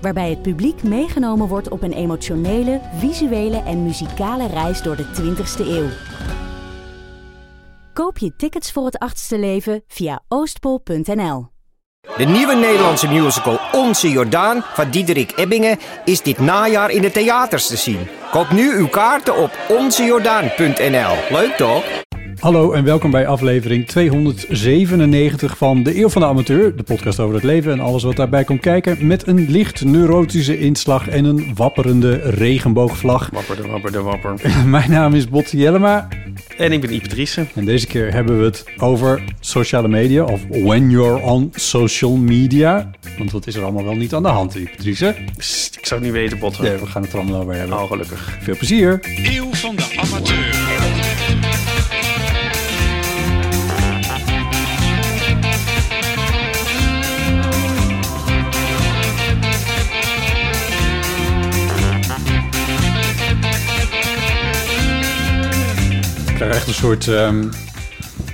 Waarbij het publiek meegenomen wordt op een emotionele, visuele en muzikale reis door de 20ste eeuw. Koop je tickets voor het achtste leven via oostpol.nl. De nieuwe Nederlandse musical Onze Jordaan van Diederik Ebbingen is dit najaar in de theaters te zien. Koop nu uw kaarten op onzejordaan.nl. Leuk toch? Hallo en welkom bij aflevering 297 van De Eeuw van de Amateur. De podcast over het leven en alles wat daarbij komt kijken. Met een licht neurotische inslag en een wapperende regenboogvlag. Wapper de wapper de wapper. Mijn naam is Botte Jellema. En ik ben Driessen. En deze keer hebben we het over sociale media. Of when you're on social media. Want wat is er allemaal wel niet aan de hand, Driessen? Psst, ik zou het niet weten, Botten. Nee, we gaan het er allemaal over hebben. Oh, gelukkig. Veel plezier. Eeuw van de amateur. Krijg echt een soort, ehm,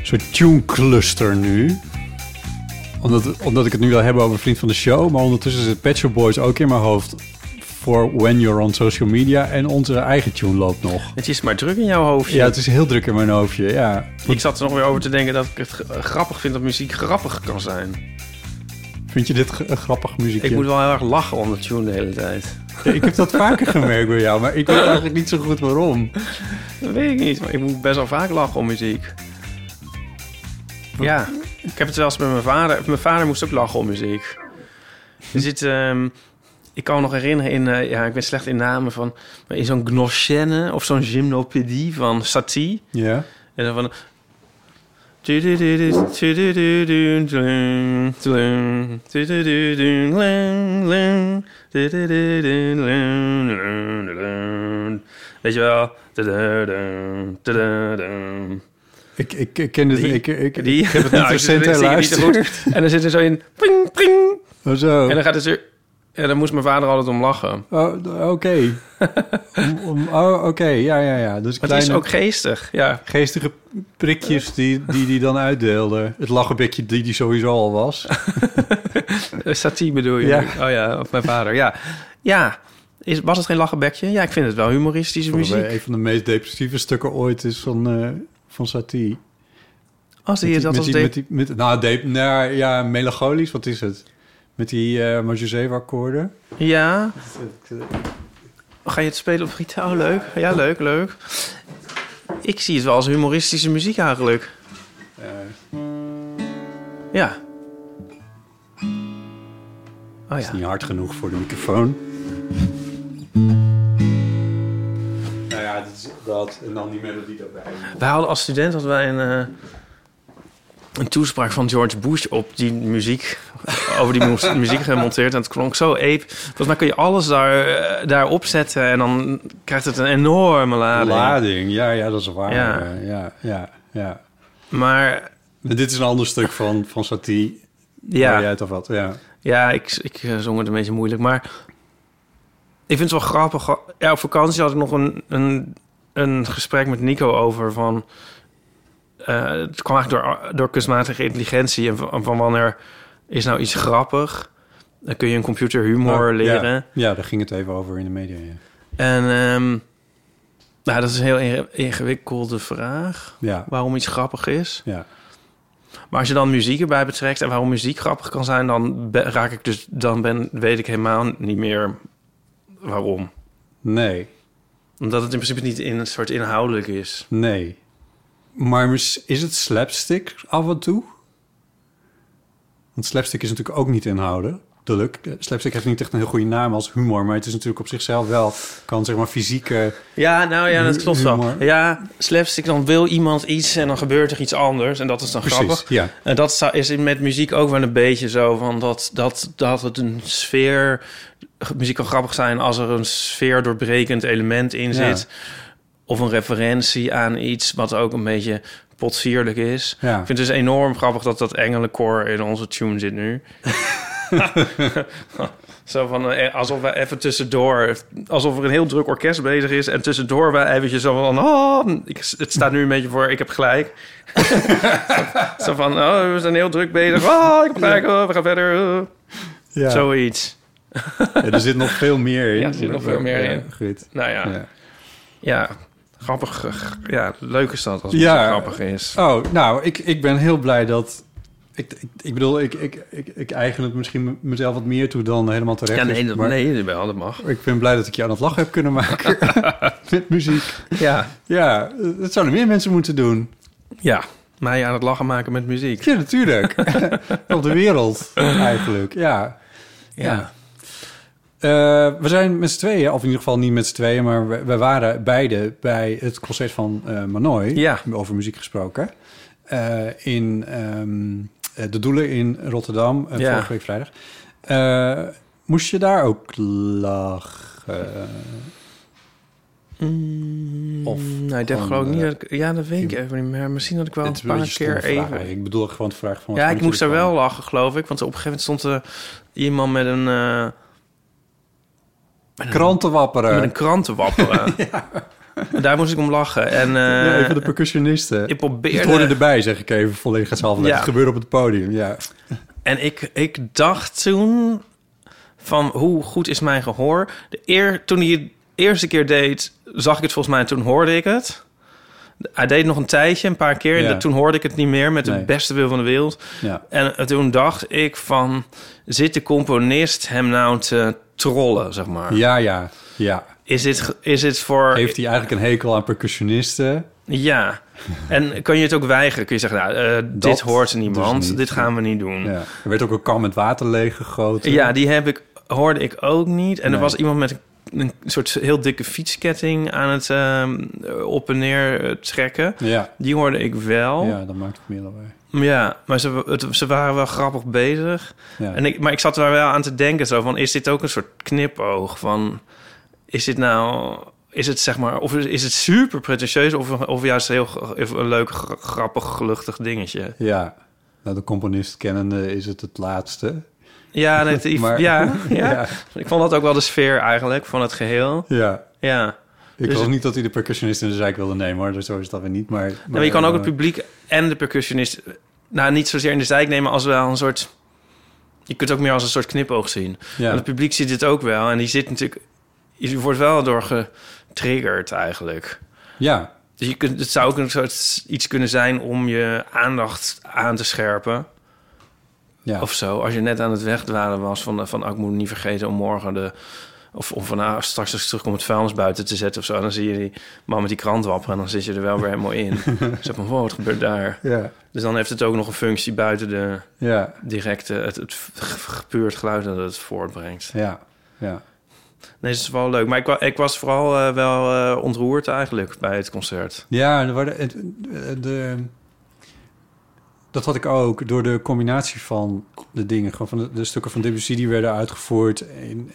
soort tune cluster nu. Omdat, omdat ik het nu wil hebben over Vriend van de Show. Maar ondertussen zit Pet Shop Boys ook in mijn hoofd. Voor when you're on social media. En onze eigen tune loopt nog. Het is maar druk in jouw hoofdje. Ja, het is heel druk in mijn hoofdje. Ja. Ik zat er nog weer over te denken dat ik het grappig vind dat muziek grappig kan zijn. Vind je dit grappig muziekje? Ik moet wel heel erg lachen om de tune de hele tijd. Ik heb dat vaker gemerkt bij jou. Maar ik weet eigenlijk niet zo goed waarom. Dat weet ik niet, maar ik moet best wel vaak lachen om muziek. Ja, ik heb het wel eens met mijn vader. Mijn vader moest ook lachen om muziek. Er zit, ehm, ik kan me nog herinneren in, eh, ja, ik ben slecht in namen van, maar in zo'n gnoschenne of zo'n gymnopedie van Satie. Ja. En dan van... Weet je wel? Ik, ik, ik ken het. Die- ik, ik, Die, ik heb het niet Nou, recent het niet. En dan zit er zo in... Ping, ping. Oh, zo. En dan gaat het er... En dan moest mijn vader altijd om lachen. Oh, oké. Oh, oké. Ja, ja, ja. Dus Maar het is kleine ook geestig, ja. geestige prikjes die die, die dan uitdeelde. Het lachenbekje die die sowieso al was. Satie bedoel je? Ja. Oh ja, of mijn vader. Ja, ja. Is, was het geen lachenbekje? Ja, ik vind het wel humoristische Volgens muziek. Een van de meest depressieve stukken ooit is van, eh van Satie. Als Met dat die- als met die, de... met die, met, nou, dep- nou, ja, melancholisch, wat is het? Met die uh, major zeven akkoorden. Ja. Ga je het spelen op gitaar? Oh, leuk. Ja, leuk, leuk. Ik zie het wel als humoristische muziek eigenlijk. Ja. Oh is ja. niet hard genoeg voor de microfoon. Nou ja, dat is dat. En dan die melodie daarbij. Wij hadden als student hadden wij een, eh, een toespraak van George Bush op die muziek. Over die mu- muziek gemonteerd. En het klonk zo eep. Volgens mij kun je alles daar, eh, daar opzetten. En dan krijgt het een enorme lading. Lading, ja, ja, dat is waar. Ja. Ja, ja. Maar dit is een ander stuk van, van Satie. ja. Waar jij het over had, ja. Ja, ik, ik eh, zong het een beetje moeilijk. Maar ik vind het wel grappig. Ja, op vakantie had ik nog een, een, een gesprek met Nico over van... eh, het kwam eigenlijk door, door kunstmatige intelligentie. En van, van wanneer is nou iets grappig? Dan kun je een computer humor Oh, leren. Ja, ja, daar ging het even over in de media, ja. En ehm, nou, dat is een heel inge- ingewikkelde vraag. Ja, Waarom iets grappig is. ja. Maar als je dan muziek erbij betrekt en waarom muziek grappig kan zijn, dan raak ik dus, dan ben, weet ik helemaal niet meer waarom. Nee, Omdat het in principe niet in een soort inhoudelijk is. nee. Maar is het slapstick af en toe? Want slapstick is natuurlijk ook niet inhouden. slapstick. Slapstick heeft niet echt een heel goede naam als humor, maar het is natuurlijk op zichzelf wel kan zeg maar fysieke. Ja, nou ja, dat klopt wel. Ja, slapstick, dan wil iemand iets en dan gebeurt er iets anders. En dat is dan grappig. Precies, ja. En dat is met muziek ook wel een beetje zo. Van dat, dat, dat het een sfeer... Muziek kan grappig zijn als er een sfeer doorbrekend element in Ja. zit. Of een referentie aan iets wat ook een beetje potsierlijk is. Ja. Ik vind het dus enorm grappig dat dat engelenkoor in onze tune zit nu. Zo van, eh, alsof we even tussendoor... Alsof er een heel druk orkest bezig is... en tussendoor wij eventjes zo van... Oh, ik, het staat nu een beetje voor, ik heb gelijk. zo van, oh, we zijn heel druk bezig. Oh, ik heb gelijk, oh, we gaan verder. Ja. Zoiets. Ja, er zit nog veel meer in. Ja, er zit nog veel meer in. Goed. Nou ja, Ja. Ja. grappig. eh, Ja, leuk is dat als het Ja. zo grappig is. Oh, nou, ik, ik ben heel blij dat. Ik, ik, ik bedoel, ik, ik, ik, ik eigen het misschien mezelf wat meer toe dan helemaal terecht. Ja, nee, dat, maar nee, wel, dat mag. Ik ben blij dat ik je aan het lachen heb kunnen maken met muziek. Ja, Ja, dat zouden meer mensen moeten doen. ja. Mij aan het lachen maken met muziek. Ja, natuurlijk. Op de wereld, eigenlijk. Ja. Ja. Eh, we zijn met z'n tweeën, of in ieder geval niet met z'n tweeën, maar we, we waren beide bij het concert van Manoy. Ja. Over muziek gesproken. Eh, in ehm, eh, De Doelen in Rotterdam, Ja. vorige week vrijdag. Moest je daar ook lachen? Of nou, ik denk gewoon, geloof ik niet dat ik... Ja, dat weet ik even niet meer. Misschien dat ik wel een paar keer vraag even... Ik bedoel gewoon te vragen van... Ja, ik moest ervan? wel lachen, geloof ik. Want op een gegeven moment stond er iemand met een... eh, Kranten wapperen. met een krant te wapperen. En Daar moest ik om lachen. En eh, ja, een van de percussionisten. ik Het probeerde... hoorde erbij, zeg ik even volledig hetzelfde. Ja. Het gebeurde op het podium, ja. En ik, ik dacht toen van hoe goed is mijn gehoor. De eer, toen hij het eerste keer deed, zag ik het volgens mij en toen hoorde ik het. Hij deed nog een tijdje, een paar keer. Ja. En toen hoorde ik het niet meer met de Nee. beste wil van de wereld. ja. En toen dacht ik van, zit de componist hem nou te trollen, zeg maar? Ja, ja, ja. Is dit, is dit voor... Heeft hij eigenlijk een hekel aan percussionisten? Ja. En kan je het ook weigeren? Kun je zeggen, nou, eh, dit hoort niemand, dus niet. dit gaan we niet doen. Ja. Er werd ook een kan met water leeggegoten. Ja, die heb ik, hoorde ik ook niet. En er was iemand met een, soort heel dikke fietsketting aan het ehm, op en neer eh, trekken. Ja, Die hoorde ik wel. Ja, dat maakt het meer lawaai. maar ze, het- ze waren wel grappig bezig. Ja. En ik, maar ik zat er wel aan te denken zo van, is dit ook een soort knipoog van... Is dit nou... Is het zeg maar... Of is het super pretentieus of, of juist heel een leuk, grappig, luchtig dingetje? ja. Nou, de componist kennende is het het laatste. Ja, net, Maar- ja, ja. Ja. Ik vond dat ook wel de sfeer eigenlijk van het geheel. Ja. Ja. Ik Dus was niet dat hij de percussionist in de zijk wilde nemen, hoor. Zo is dat weer niet, maar... maar Nou, maar je kan ook het eh, publiek en de percussionist... Nou, niet zozeer in de zijk nemen als wel een soort... Je kunt het ook meer als een soort knipoog zien. Ja. Want het publiek ziet het ook wel. En die zit natuurlijk... Je wordt wel door getriggerd eigenlijk. Ja, Dus je kunt, het zou ook een soort iets kunnen zijn om je aandacht aan te scherpen. ja. Of zo. Als je net aan het wegdwalen was van, van oh, ik moet niet vergeten om morgen de... Of, of van, nou, straks als ik terugkom het vuilnis buiten te zetten of zo. Dan zie je die man met die krant wapperen en dan zit je er wel weer helemaal in. Zeg van, wow, wat gebeurt daar? ja, Dus dan heeft het ook nog een functie buiten de ja, directe, het, het gepuurd geluid dat het voortbrengt. ja, ja. Nee, dat is wel leuk. Maar ik, ik was vooral eh, wel eh, ontroerd eigenlijk bij het concert. Ja, er waren het, de, dat had ik ook door de combinatie van de dingen. Gewoon van de, de stukken van Debussy die werden uitgevoerd. En,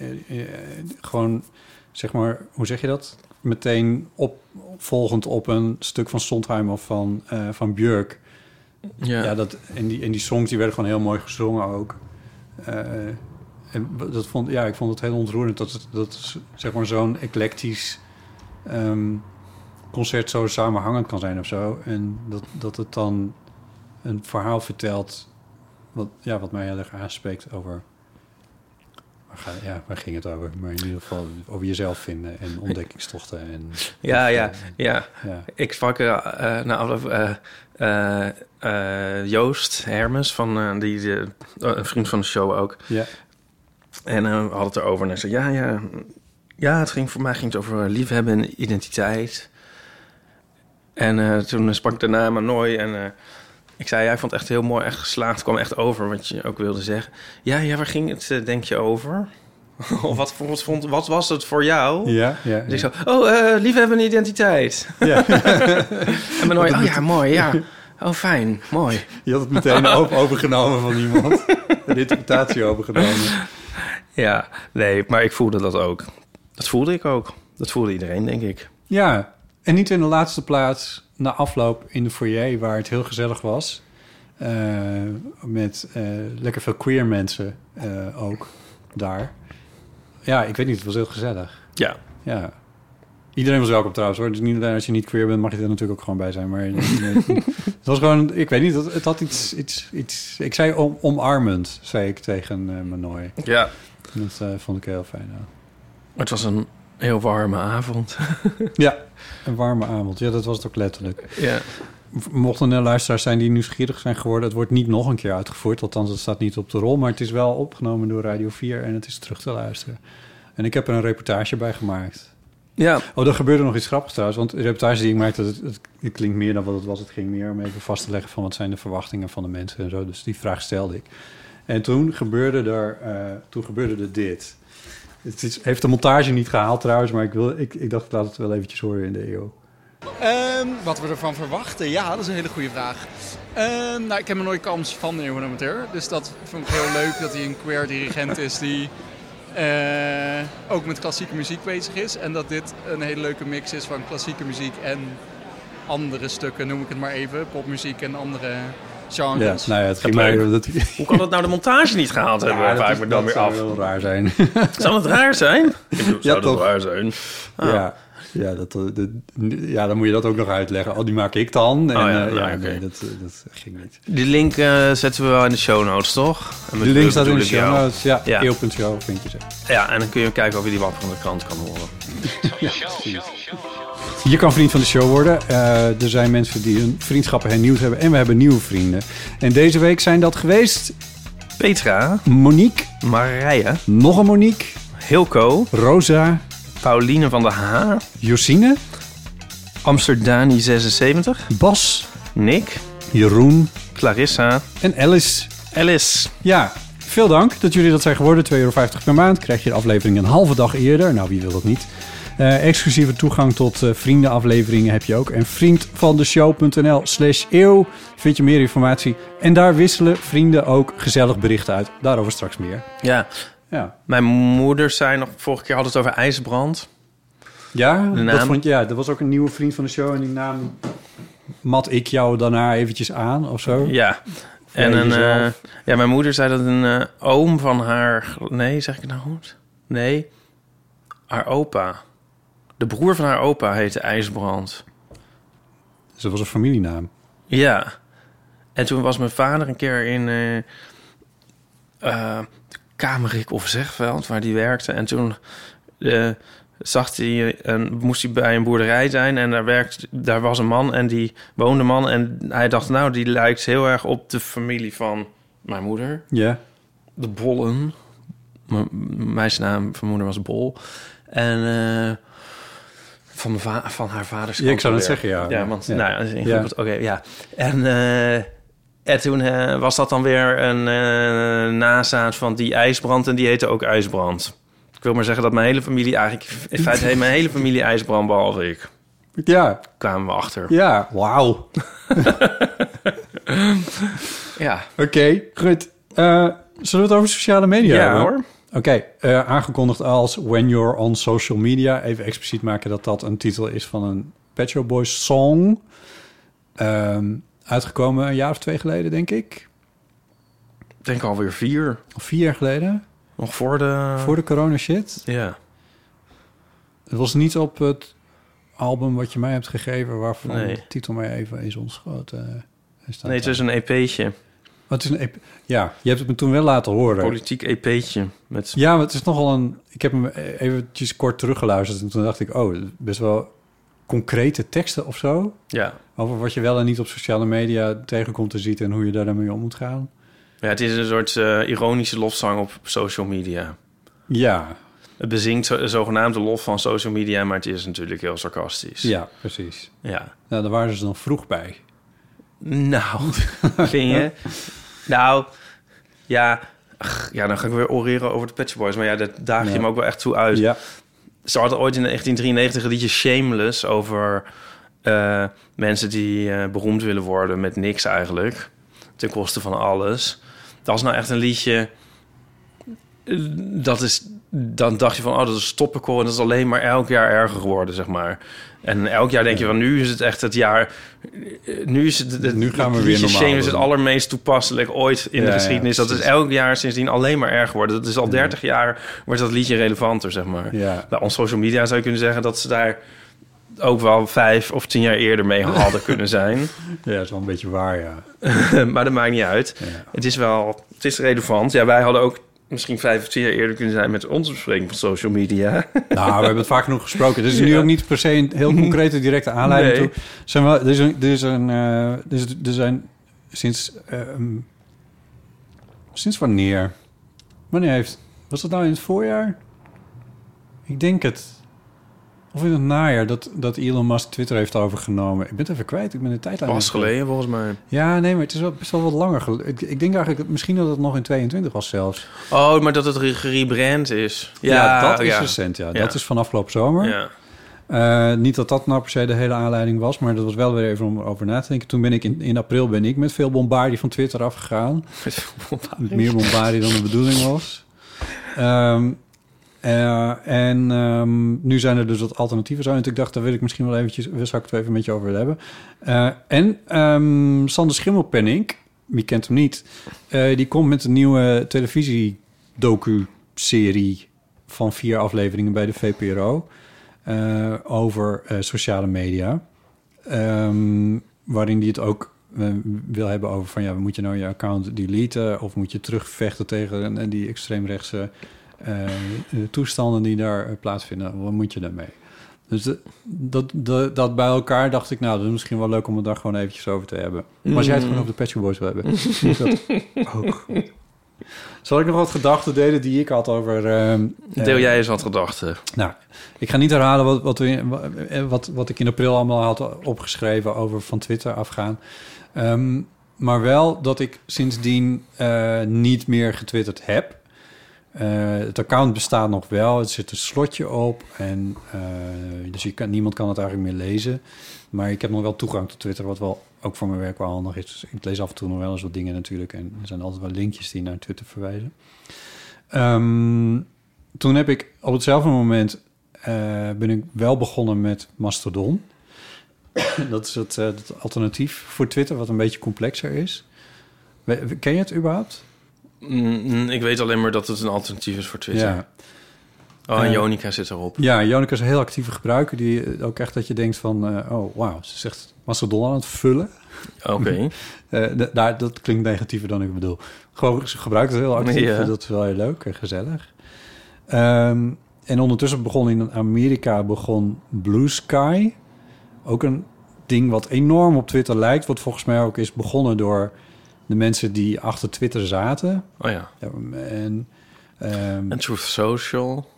gewoon, zeg maar, hoe zeg je dat? Meteen op, volgend op een stuk van Sondheim of van, eh, van Björk. Ja, dat, en, die, en die songs die werden gewoon heel mooi gezongen ook. Eh, en dat vond, ja, ik vond het heel ontroerend dat het, dat zeg maar zo'n eclectisch ehm, concert zo samenhangend kan zijn of zo. En dat, dat het dan een verhaal vertelt wat, ja, wat mij heel erg aanspreekt over... Waar, ga, ja, waar ging het over? Maar in ieder geval over jezelf vinden en ontdekkingstochten. En, Ja, of, ja, eh, ja. ja. Ik sprak uh, na afloop eh, Joost Hermes, van, die, de- een vriend van de show ook. Ja, En eh, we hadden het erover en hij zei, ja, ja, ja, het ging voor mij ging het over liefhebben en identiteit. En toen sprak ik daarna Manoy en Ik zei, jij vond het echt heel mooi, echt geslaagd. Het kwam echt over wat je ook wilde zeggen. Ja, ja waar ging het, eh, denk je, over? of wat, wat, vond, wat was het voor jou? Ja, ja. Dus ik zo, oh, eh liefhebbende identiteit. ja. En ben nooit, oh ja, mooi, ja. Oh, fijn, mooi. Je had het meteen over- overgenomen van iemand. Een interpretatie overgenomen. Ja, nee, maar ik voelde dat ook. Dat voelde ik ook. Dat voelde iedereen, denk ik. Ja, en niet in de laatste plaats na afloop in de foyer... waar het heel gezellig was. eh, met eh, lekker veel queer mensen eh, ook daar. Ja, ik weet niet, het was heel gezellig. Ja, Ja. Iedereen was welkom trouwens hoor. Dus niet alleen als je niet queer bent, mag je er natuurlijk ook gewoon bij zijn. Maar het was gewoon, ik weet niet, het, het had iets, iets, iets. Ik zei om, omarmend, zei ik tegen uh, Manoy. ja. Dat vond ik heel fijn. ja. Het was een heel warme avond. Ja, een warme avond. Ja, dat was het ook letterlijk. ja. Mochten er luisteraars zijn die nieuwsgierig zijn geworden, het wordt niet nog een keer uitgevoerd. Althans, het staat niet op de rol, maar het is wel opgenomen door Radio 4 en het is terug te luisteren. En ik heb er een reportage bij gemaakt. Ja, Oh, er gebeurde nog iets grappigs trouwens. Want de reportage die ik maakte, het, het, het klinkt meer dan wat het was. Het ging meer om even vast te leggen van wat zijn de verwachtingen van de mensen en zo. Dus die vraag stelde ik. En toen gebeurde er, eh, toen gebeurde er dit. Het is, heeft de montage niet gehaald trouwens, maar ik, wil, ik, ik dacht, laat het wel eventjes horen in de eeuw. Ehm, wat we ervan verwachten? Ja, dat is een hele goede vraag. Ehm, nou, ik heb me nooit kans van de Eeuwen Amateur. Dus dat vond ik heel leuk dat hij een queer dirigent is die eh, ook met klassieke muziek bezig is. En dat dit een hele leuke mix is van klassieke muziek en andere stukken, noem ik het maar even. Popmuziek en andere Ja, nou ja, het ging mij... Dat, hoe kan dat nou de montage niet gehaald hebben? Ja, dat, ik me is- dan dat weer af. zou raar zijn. Zou het raar zijn? Bedoel, Ja, zou dat toch. raar zijn? Ah. Ja, ja, dat, dat, ja, dan moet je dat ook nog uitleggen. Oh, die maak ik dan. En, Oh ja, eh, nou, ja, oké. nee, dat, dat ging niet. Die link eh, zetten we wel in de show notes, toch? En De link staat in de show jou. notes. Ja, Ja. eeuw.show vind je ze. Ja, en dan kun je kijken of je die wapperende krant kan horen. Je kan vriend van de show worden. Eh, er zijn mensen die hun vriendschappen hernieuwd hebben. En we hebben nieuwe vrienden. En deze week zijn dat geweest Petra, Monique, Marije, nog een Monique, Hilco, Rosa, Pauline van der H, Josine, Amsterdani 76, Bas, Nick, Jeroen Clarissa, en Alice. Alice. Ja, veel dank dat jullie dat zijn geworden. 2,50 euro per maand. Krijg je de aflevering een halve dag eerder. Nou, wie wil dat niet? Eh, exclusieve toegang tot eh, vriendenafleveringen heb je ook. En vriendvandeshow.nl slash eeuw vind je meer informatie. En daar wisselen vrienden ook gezellig berichten uit. Daarover straks meer. Ja, Ja, mijn moeder zei nog, vorige keer had het over ijsbrand. ja, dat, vond, ja dat was ook een nieuwe vriend van de show. En die naam mat ik jou daarna eventjes aan of zo. Ja. En een, eh, ja, mijn moeder zei dat een oom van haar... Nee, zeg ik het nou goed? Nee, haar opa. De broer van haar opa heette IJsbrand. Dus dat was een familienaam. Ja. En toen was mijn vader een keer in eh, Kamerik of Zegveld, waar die werkte. En toen eh, zag hij een, moest hij bij een boerderij zijn en daar, werkt, daar was een man en die woonde man. En hij dacht, nou, die lijkt heel erg op de familie van mijn moeder. Ja. De Bollen. M- meisjesnaam van moeder was Bol. En eh, van, va- van haar vaders Ja, ik zou alweer. zeggen, ja. Ja, want Ja. nou ja. Oké, ja. En, eh, en toen eh, was dat dan weer een eh nazaat van die ijsbrand en die heette ook ijsbrand. Ik wil maar zeggen dat mijn hele familie eigenlijk... In feite mijn hele familie ijsbrand, behalve ik. Ja, Kwamen we achter. ja, wauw. Ja, Oké, goed. Eh, zullen we het over sociale media ja hebben? hoor. Oké, eh, aangekondigd als When You're on Social Media. Even expliciet maken dat dat een titel is van een Pet Shop Boys song. Ehm, uitgekomen een jaar of twee geleden, denk ik. Ik denk alweer vier. Of vier jaar geleden. Nog voor de... Voor de corona shit. Ja. Het was niet op het album wat je mij hebt gegeven... waarvan Nee. de titel mij even is ontschoten. Nee, het is een EP'tje. Wat is een EP? Ja, je hebt het me toen wel laten horen. Politiek EP'tje. Met... Ja, maar het is nogal een... Ik heb hem eventjes kort teruggeluisterd... en toen dacht ik, oh, best wel concrete teksten of zo... Ja. over wat je wel en niet op sociale media tegenkomt te ziet... en hoe je daar dan mee om moet gaan. ja, het is een soort eh, ironische lofzang op social media. Ja, Het zo, zogenaamd de lof van social media, maar het is natuurlijk heel sarcastisch. ja, precies. Ja. Nou, daar waren ze dan vroeg bij. Nou, vind je? nou, ja... ach, ja, dan ga ik weer oreren over de Pet Boys. Maar ja, dat daag je Ja. hem ook wel echt toe uit. Ja. Ze hadden ooit in 1993 een liedje Shameless over eh, mensen die eh, beroemd willen worden met niks eigenlijk. Ten koste van alles. Dat was nou echt een liedje. eh, Dat is, dan dacht je van, oh, dat is topical en dat is alleen maar elk jaar erger geworden, zeg maar. En elk jaar denk je van, nu is het echt het jaar. Nu is het, het Nu gaan we het weer normaal Shameless het doen. allermeest toepasselijk ooit in Ja, de ja, geschiedenis. dat is elk jaar sindsdien alleen maar erger geworden. Dat is al 30 jaar wordt dat liedje relevanter, zeg maar. Ja. Bij ons social media zou je kunnen zeggen dat ze daar ook wel vijf of tien jaar eerder mee hadden kunnen zijn. ja, dat is wel een beetje waar, ja. maar dat maakt niet uit. Ja. Het is wel, het is relevant. Ja, wij hadden ook misschien vijf of tien jaar eerder kunnen zijn met onze bespreking van social media. Nou, we hebben het vaak genoeg gesproken. Dit is nu ook niet per se een heel concrete directe aanleiding Nee. toe. Zijn wel, er, is een, er, is een, eh, er, is- er zijn sinds... ehm, sinds wanneer? Wanneer heeft... Was dat nou in het voorjaar? Ik denk het. Of in het najaar dat, dat Elon Musk Twitter heeft overgenomen. Ik ben het even kwijt. Ik ben de tijdlijn... Pas geleden volgens mij. Ja, nee, maar het is wel best wel wat langer geleden. Ik, ik denk eigenlijk dat misschien dat het nog in 22 was zelfs. Oh, maar dat het re- gerebrand is. Ja, dat is ja. recent. Ja. Ja. Dat is van afgelopen zomer. Ja. Eh, niet dat dat nou per se de hele aanleiding was, maar dat was wel weer even om over na te denken. Toen ben ik in, in april ben ik met veel bombardie van Twitter afgegaan. Met meer bombardie dan de bedoeling was. Ehm, eh, en ehm, nu zijn er dus wat alternatieven zo. Ik dacht, daar wil ik misschien wel eventjes, daar zou even met je over willen hebben. Eh, en ehm, Sander Schimmelpenninck, wie kent hem niet, eh, die komt met een nieuwe televisie-docu-serie van vier afleveringen bij de VPRO over sociale media. Ehm, waarin die het ook wil hebben over van ja, moet je nou je account deleten of moet je terugvechten tegen die extreemrechtse eh, eh, toestanden die daar eh, plaatsvinden. Wat moet je daarmee? Dus de- dat, dat, dat bij elkaar dacht ik, nou, dat is misschien wel leuk om het daar gewoon eventjes over te hebben. Maar als jij het gewoon over de Pet Shop Boys wil hebben, is dat ook. Zal ik nog wat gedachten delen die ik had over... Deel jij eens wat gedachten. nou, ik ga niet herhalen wat, wat, we, wat, wat ik in april allemaal had opgeschreven over van Twitter afgaan. Ehm, maar wel dat ik sindsdien niet meer getwitterd heb. Eh, het account bestaat nog wel, het zit een slotje op. En, eh, dus je kan, niemand kan het eigenlijk meer lezen. Maar ik heb nog wel toegang tot Twitter, wat wel ook voor mijn werk wel handig is. Dus ik lees af en toe nog wel eens wat dingen natuurlijk. En er zijn altijd wel linkjes die naar Twitter verwijzen. Ehm, toen heb ik op hetzelfde moment eh, ben ik wel begonnen met Mastodon. dat is het, het alternatief voor Twitter, wat een beetje complexer is. Ken je het überhaupt? Mm, ik weet alleen maar dat het een alternatief is voor Twitter. Ja. Oh, en Eh, Jonica zit erop. Ja, Jonica is een heel actieve gebruiker. Die eh, ook echt dat je denkt van... eh, oh, wauw, ze zegt Mastodon aan het vullen. Oké. Daar, dat klinkt negatiever dan ik bedoel. Gewoon, ze gebruikt het heel actief. Dat is wel heel leuk en gezellig. Ehm, en ondertussen begon in Amerika begon Blue Sky. Ook een ding wat enorm op Twitter lijkt. Wat volgens mij ook is begonnen door de mensen die achter Twitter zaten. Oh ja. Ja, en ehm, En Truth Social.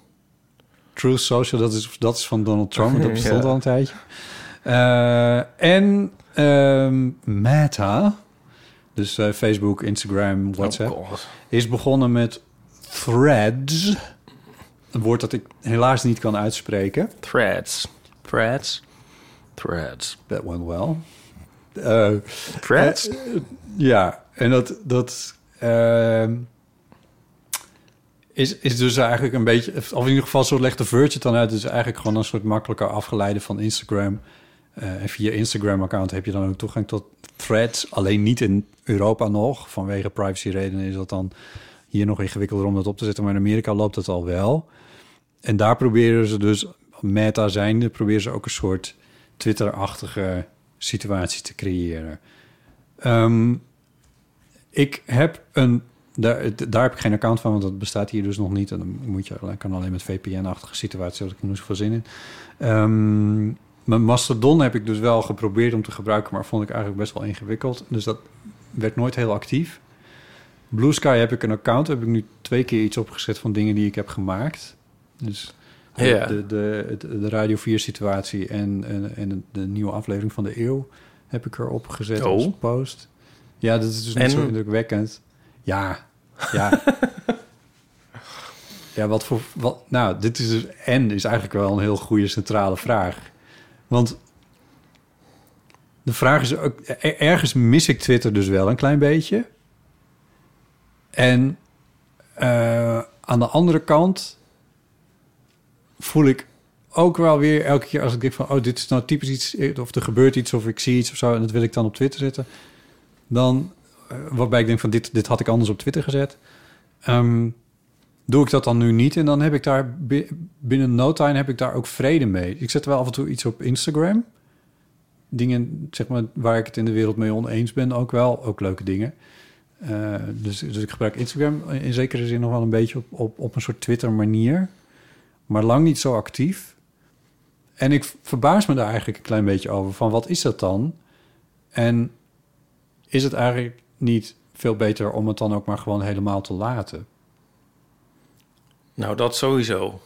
Truth Social, dat is, dat is van Donald Trump. Dat bestond Ja. al een tijdje. Eh, en ehm, Meta, dus eh, Facebook, Instagram, WhatsApp, Oh is begonnen met Threads. Een woord dat ik helaas niet kan uitspreken. Threads. Threads. Threads. Dat went well. Eh, Threads? ja, en dat, dat ehm, is, is dus eigenlijk een beetje... Of in ieder geval, zo legt de Verge dan uit. Is eigenlijk gewoon een soort makkelijker afgeleide van Instagram. Eh, en via Instagram-account heb je dan ook toegang tot threads. Alleen niet in Europa nog. Vanwege privacyredenen is dat dan hier nog ingewikkelder om dat op te zetten. Maar in Amerika loopt het al wel. En daar proberen ze dus, meta zijnde, proberen ze ook een soort Twitter-achtige situatie te creëren. Ehm, ik heb een, daar, daar heb ik geen account van, want dat bestaat hier dus nog niet. En dan moet je, kan alleen met VPN-achtige situaties, daar heb ik niet zoveel zin in. Ehm, mijn Mastodon heb ik dus wel geprobeerd om te gebruiken, maar vond ik eigenlijk best wel ingewikkeld. Dus dat werd nooit heel actief. Blue Sky heb ik een account, heb ik nu twee keer iets opgezet van dingen die ik heb gemaakt. Dus de, de, de, Radio 4 situatie en, en, en de nieuwe aflevering van de eeuw heb ik erop gezet Oh. als post. Ja, dat is dus niet En? zo indrukwekkend. Ja, ja. ja, wat voor... Wat, nou, dit is dus... En is eigenlijk wel een heel goede centrale vraag. Want de vraag is ook... er- Ergens mis ik Twitter dus wel een klein beetje. En eh, aan de andere kant voel ik ook wel weer elke keer als ik denk van... oh, dit is nou typisch iets... of er gebeurt iets of ik zie iets of zo... en dat wil ik dan op Twitter zetten... dan, eh, waarbij ik denk van dit, dit had ik anders op Twitter gezet... Ehm, doe ik dat dan nu niet en dan heb ik daar bi- binnen no heb ik daar ook vrede mee. Ik zet wel af en toe iets op Instagram. Dingen, zeg maar, waar ik het in de wereld mee oneens ben ook wel. Ook leuke dingen. Eh, dus, dus ik gebruik Instagram in zekere zin nog wel een beetje op, op, op een soort Twitter manier. Maar lang niet zo actief. En ik verbaas me daar eigenlijk een klein beetje over. Van wat is dat dan? En is het eigenlijk niet veel beter om het dan ook maar gewoon helemaal te laten? Nou, dat sowieso.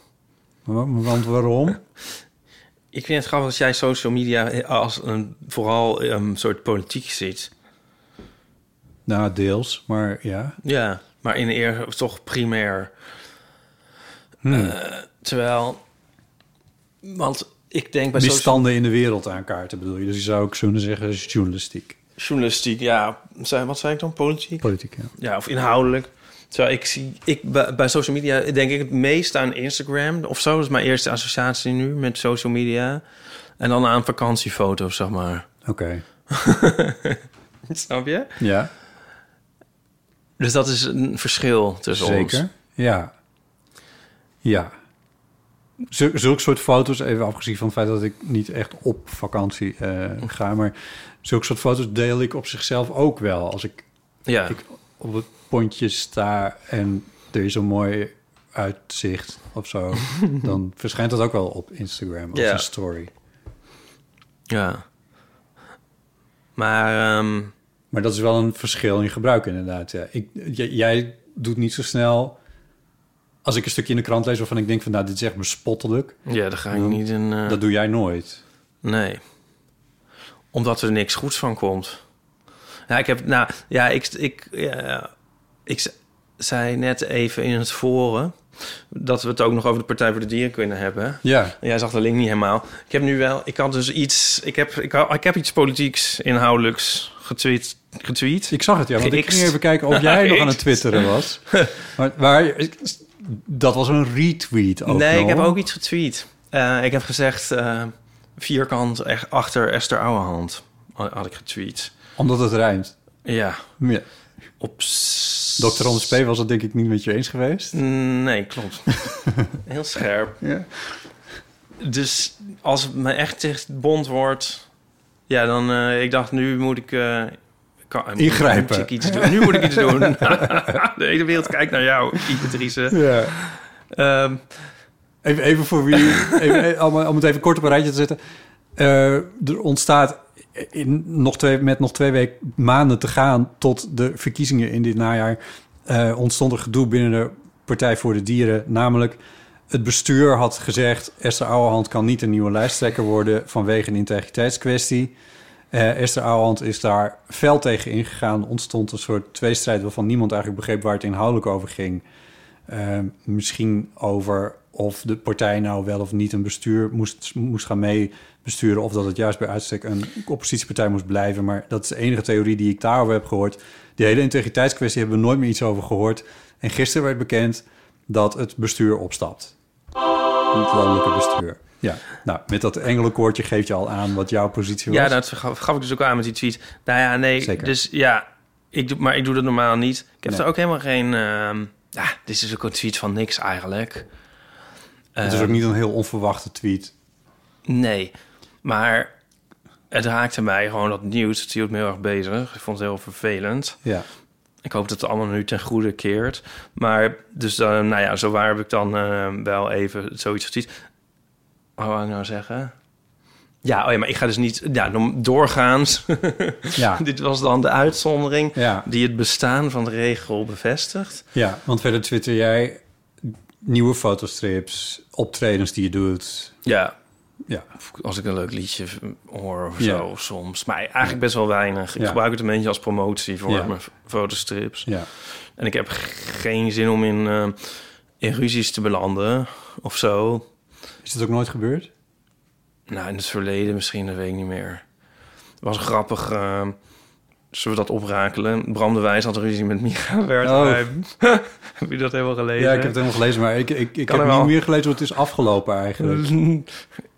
Wa- Want waarom? Ik vind het grappig als jij social media als een vooral een soort politiek ziet. Nou, deels, maar ja. Ja, maar in eer toch primair. Hmm. Eh, terwijl, want ik denk bij social Misstanden in de wereld aankaarten bedoel je. Dus je zou ook kunnen zeggen journalistiek. Journalistiek, ja, wat zei ik dan? Politiek? Politiek, ja. Ja, of inhoudelijk. Terwijl ik zie, ik bij, social media denk ik het meest aan Instagram of zo. Dat is mijn eerste associatie nu met social media. En dan aan vakantiefoto's, zeg maar. Oké. Snap je? Ja, Dus dat is een verschil tussen ons. zeker. Ja. Ja. Zul- Zulke soort foto's, even afgezien van het feit dat ik niet echt op vakantie eh, ga... maar zulke soort foto's deel ik op zichzelf ook wel. Als ik Ja, ik op het pontje sta en er is een mooi uitzicht of zo... dan verschijnt dat ook wel op Instagram als Ja. een story. ja. Maar ehm, Maar dat is wel een verschil in gebruik inderdaad. Ja. Ik, jij doet niet zo snel... Als ik een stukje in de krant lees waarvan ik denk van... nou, dit is echt bespottelijk. ja, daar ga ik niet in... eh, Dat doe jij nooit. Nee. Omdat er niks goeds van komt. Ja, ik heb... Nou, ja, ik... Ik, ja, ik zei net even in het forum... dat we het ook nog over de Partij voor de Dieren kunnen hebben. Ja, Jij zag de link niet helemaal. Ik heb nu wel... Ik had dus iets... Ik heb, ik, ik heb iets politieks, inhoudelijks getweet. getweet. ik zag het, ja. Want ik ging even kijken of jij nog aan het twitteren was. Maar, maar dat was een retweet ook nee, ik heb ook iets getweet. Eh, ik heb gezegd... eh, vierkant echt achter Esther Ouwehand. Had ik getweet. Omdat het rijmt. Ja. Ja. Op... Dr. Anders P. was het denk ik niet met je eens geweest. Nee, klopt. Heel scherp. Ja. Dus als het me echt bond wordt... Ja, dan... eh, ik dacht, nu moet ik... eh, kan, Ingrijpen. Moet ik iets doen. Nu moet ik iets doen. De hele wereld kijkt naar jou, Ipatrice. ja. Ehm Even, even voor wie... Even, om, om het even kort op een rijtje te zetten. Eh, er ontstaat in nog twee, met nog twee weken maanden te gaan... tot de verkiezingen in dit najaar... eh, ontstond er gedoe binnen de Partij voor de Dieren. Namelijk, het bestuur had gezegd... Esther Ouwehand kan niet een nieuwe lijsttrekker worden... vanwege een integriteitskwestie. Eh, Esther Ouwehand is daar fel tegen ingegaan. Ontstond een soort tweestrijd... waarvan niemand eigenlijk begreep waar het inhoudelijk over ging... Eh, misschien over of de partij nou wel of niet een bestuur moest, moest gaan meebesturen... of dat het juist bij uitstek een oppositiepartij moest blijven. Maar dat is de enige theorie die ik daarover heb gehoord. Die hele integriteitskwestie hebben we nooit meer iets over gehoord. En gisteren werd bekend dat het bestuur opstapt. Het landelijke bestuur. Ja, nou, met dat engelenkoortje geef je al aan wat jouw positie was. ja, dat gaf, gaf ik dus ook aan met die tweet. Nou ja, nee. Zeker. Dus ja, ik doe, maar ik doe dat normaal niet. Ik heb Nee. er ook helemaal geen... ehm, ja, dit is ook een tweet van niks eigenlijk. Het is ook niet een heel onverwachte tweet. Nee, maar het raakte mij gewoon dat nieuws. Het hield me heel erg bezig. Ik vond het heel vervelend. Ja, Ik hoop dat het allemaal nu ten goede keert. Maar dus, dan, nou ja, zo waar heb ik dan eh, wel even zoiets getweet. Wat wou ik nou zeggen? Ja, oh ja, maar ik ga dus niet... Ja, doorgaans. ja, Dit was dan de uitzondering ja. die het bestaan van de regel bevestigt. Ja, want verder twitter jij nieuwe fotostrips, optredens die je doet. Ja, Ja. Als ik een leuk liedje hoor of Ja. zo soms. Maar eigenlijk best wel weinig. Ik Ja. gebruik het een beetje als promotie voor Ja. mijn fotostrips. Ja. En ik heb geen zin om in, eh, in ruzies te belanden of zo. Is dat ook nooit gebeurd? Nou, in het verleden misschien, dat weet ik niet meer. Het was grappig. eh, zullen we dat oprakelen? Bram de Wijs had ruzie met Micha Wertheim. heb je dat helemaal gelezen? Ja, ik heb het helemaal gelezen, maar ik, ik, ik Kan heb niet wel. meer gelezen hoe het is afgelopen eigenlijk.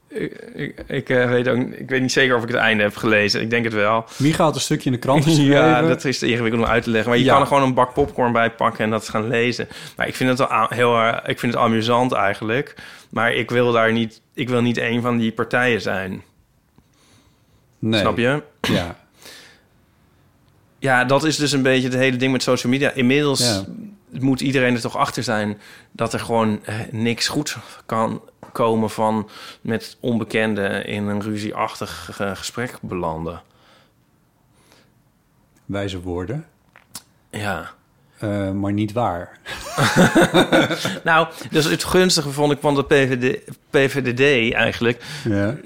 ik ik, ik, eh, weet ook, ik weet niet zeker of ik het einde heb gelezen. Ik denk het wel. Micha had een stukje in de krant geschreven. Ja, dat is ingewikkeld om uit te leggen. Maar je Ja. kan er gewoon een bak popcorn bij pakken en dat gaan lezen. Maar ik vind het wel heel erg- ik vind het amusant eigenlijk. Maar ik wil daar niet, ik wil niet een van die partijen zijn. nee. Snap je? Ja. Ja, dat is dus een beetje het hele ding met social media. Inmiddels Ja. moet iedereen er toch achter zijn dat er gewoon eh, niks goed kan komen van met onbekenden in een ruzieachtig eh, gesprek belanden. Wijze woorden, Ja. eh, maar niet waar. Nou, dus het gunstige vond ik van de PVD, PVDD eigenlijk. Ja.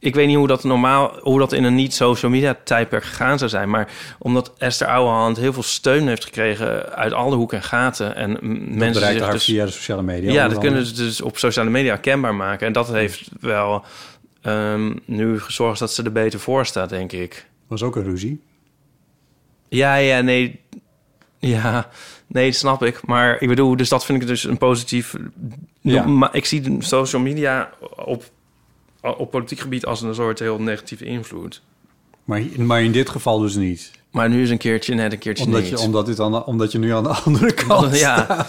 Ik weet niet hoe dat normaal, hoe dat in een niet-social media tijdperk gegaan zou zijn. Maar omdat Esther Ouwehand heel veel steun heeft gekregen uit alle hoeken en gaten. En mensen Bereikt haar dus, via de sociale media. Ja, dat kunnen ze dus op sociale media kenbaar maken. En dat heeft wel ehm, nu gezorgd dat ze er beter voor staat, denk ik. Was ook een ruzie. Ja, ja, nee. Ja, nee, snap ik. Maar ik bedoel, dus dat vind ik dus een positief... Ja. Maar ik zie social media op, op politiek gebied als een soort heel negatieve invloed. Maar, maar in dit geval dus niet. Maar nu is een keertje net, een keertje Omdat niet. je, omdat, dit aan omdat je nu aan de andere kant ja. staat.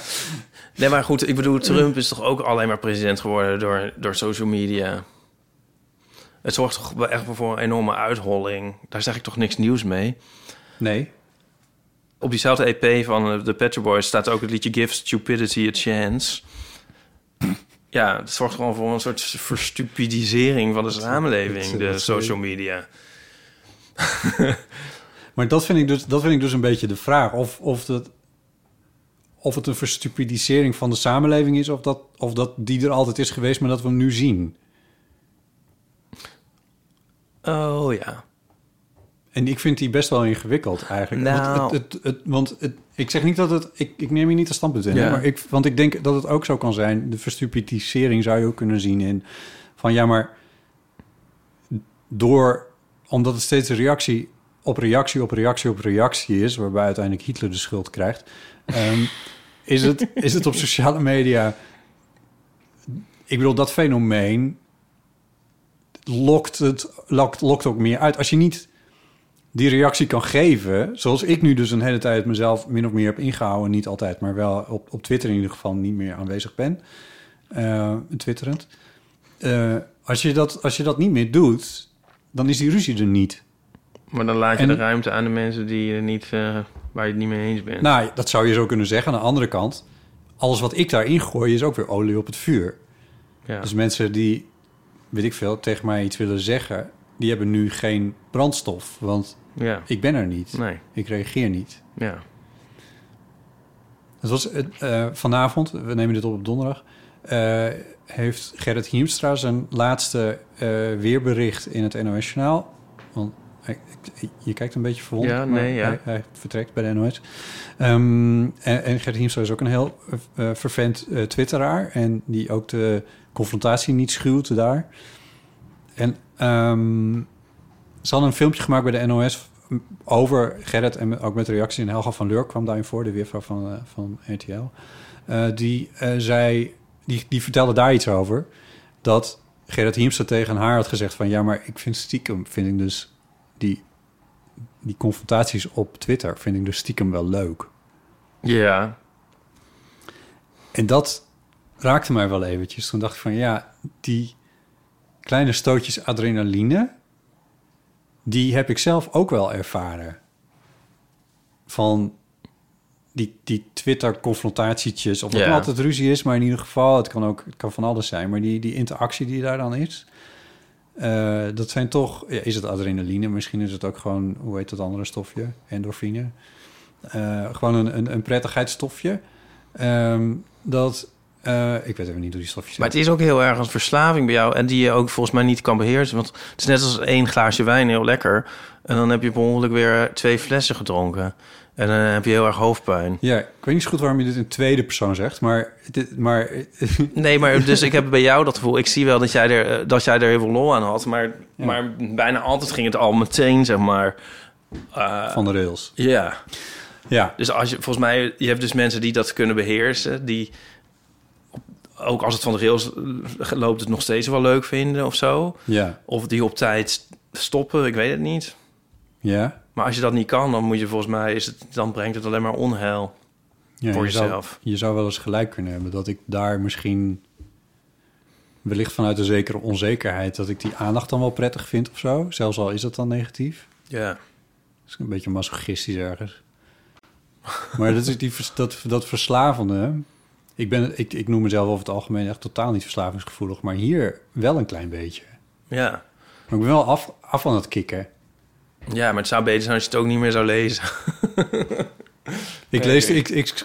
Nee, maar goed, ik bedoel, Trump is toch ook alleen maar president geworden door, door social media. Het zorgt toch wel echt voor een enorme uitholling. Daar zeg ik toch niks nieuws mee. Nee. Op diezelfde EP van eh, de Pet Boys staat ook het liedje Give Stupidity a Chance. Ja, het zorgt gewoon voor een soort verstupidisering van de samenleving, de social media. Maar dat vind ik dus, dat vind ik dus een beetje de vraag. Of, of, dat, of het een verstupidisering van de samenleving is... Of dat, of dat die er altijd is geweest, maar dat we hem nu zien. Oh ja. En ik vind die best wel ingewikkeld eigenlijk. Nou. Want, het, het, het, want het, ik zeg niet dat het... Ik, ik neem hier niet een standpunt in. Ja. Maar ik, want ik denk dat het ook zo kan zijn. De verstupidisering zou je ook kunnen zien in... Van ja, maar... Door... Omdat het steeds een reactie op reactie op reactie op reactie is... waarbij uiteindelijk Hitler de schuld krijgt... ehm, is, het, is het op sociale media... Ik bedoel, dat fenomeen lokt, het, lokt, lokt ook meer uit. Als je niet die reactie kan geven, zoals ik nu dus een hele tijd mezelf min of meer heb ingehouden, niet altijd, maar wel op, op Twitter in ieder geval niet meer aanwezig ben, eh twitterend. Eh, als, je dat, als je dat niet meer doet, dan is die ruzie er niet. Maar dan laat je En- de ruimte aan de mensen die er niet, eh, waar je het niet mee eens bent. Nou, dat zou je zo kunnen zeggen. Aan de andere kant, alles wat ik daarin gooi is ook weer olie op het vuur. ja. Dus mensen die, weet ik veel, tegen mij iets willen zeggen, die hebben nu geen brandstof, want ja. ik ben er niet. Nee. Ik reageer niet. Ja. Het was eh, vanavond, we nemen dit op op donderdag, eh, heeft Gerrit Hiemstra zijn laatste eh, weerbericht in het NOS-journaal. Want hij- je kijkt een beetje verwonderd, Ja, nee, ja. hij, hij vertrekt bij de NOS. Ehm, en, en Gerrit Hiemstra is ook een heel vervent twitteraar en die ook de confrontatie niet schuwt daar. En ehm, ze hadden een filmpje gemaakt bij de NOS over Gerrit en ook met reactie. En Helga van Leur kwam daarin voor, de weervrouw van, eh, van RTL. Eh, die, eh, zei, die, die vertelde daar iets over. Dat Gerrit Hiemstra tegen haar had gezegd van... ja, maar ik vind stiekem, vind ik dus die, die confrontaties op Twitter... vind ik dus stiekem wel leuk. Ja. En dat raakte mij wel eventjes. Toen dacht ik van ja, die kleine stootjes adrenaline... die heb ik zelf ook wel ervaren. Van die, die Twitter-confrontatietjes. Of het Ja. altijd ruzie is, maar in ieder geval... het kan ook het kan van alles zijn. Maar die, die interactie die daar dan is... eh, dat zijn toch... Ja, is het adrenaline? Misschien is het ook gewoon... hoe heet dat andere stofje? Endorfine. Eh, gewoon een, een, een prettigheidsstofje. Ehm, dat Eh, ik weet even niet hoe die stofjes Maar het is ook heel erg een verslaving bij jou. En die je ook volgens mij niet kan beheersen. Want het is net als één glaasje wijn heel lekker. En dan heb je per ongeluk weer twee flessen gedronken. En dan heb je heel erg hoofdpijn. Ja, ik weet niet zo goed waarom je dit in tweede persoon zegt, maar... Dit, maar Nee, maar dus ik heb bij jou dat gevoel. Ik zie wel dat jij er, eh, dat jij er heel veel lol aan had. Maar, maar bijna altijd ging het al meteen, zeg maar. eh, van de rails. ja. Ja, Dus als je, volgens mij, je hebt dus mensen die dat kunnen beheersen. Die ook als het van de rails eh, loopt, het nog steeds wel leuk vinden of zo. ja, Of die op tijd stoppen, ik weet het niet. ja. Maar als je dat niet kan, dan moet je volgens mij, is het, dan brengt het alleen maar onheil. ja Voor je zou- jezelf. je zou wel eens gelijk kunnen hebben dat ik daar misschien... wellicht vanuit een zekere onzekerheid... dat ik die aandacht dan wel prettig vind of zo. Zelfs al is dat dan negatief. Ja. Dat is een beetje masochistisch ergens. Maar dat, is die, dat, dat verslavende... Ik, ben, ik, ik noem mezelf over het algemeen echt totaal niet verslavingsgevoelig... maar hier wel een klein beetje. Ja. Maar ik ben wel af, af van het kicken. ja, maar het zou beter zijn als je het ook niet meer zou lezen. Ik, lees, ik, ik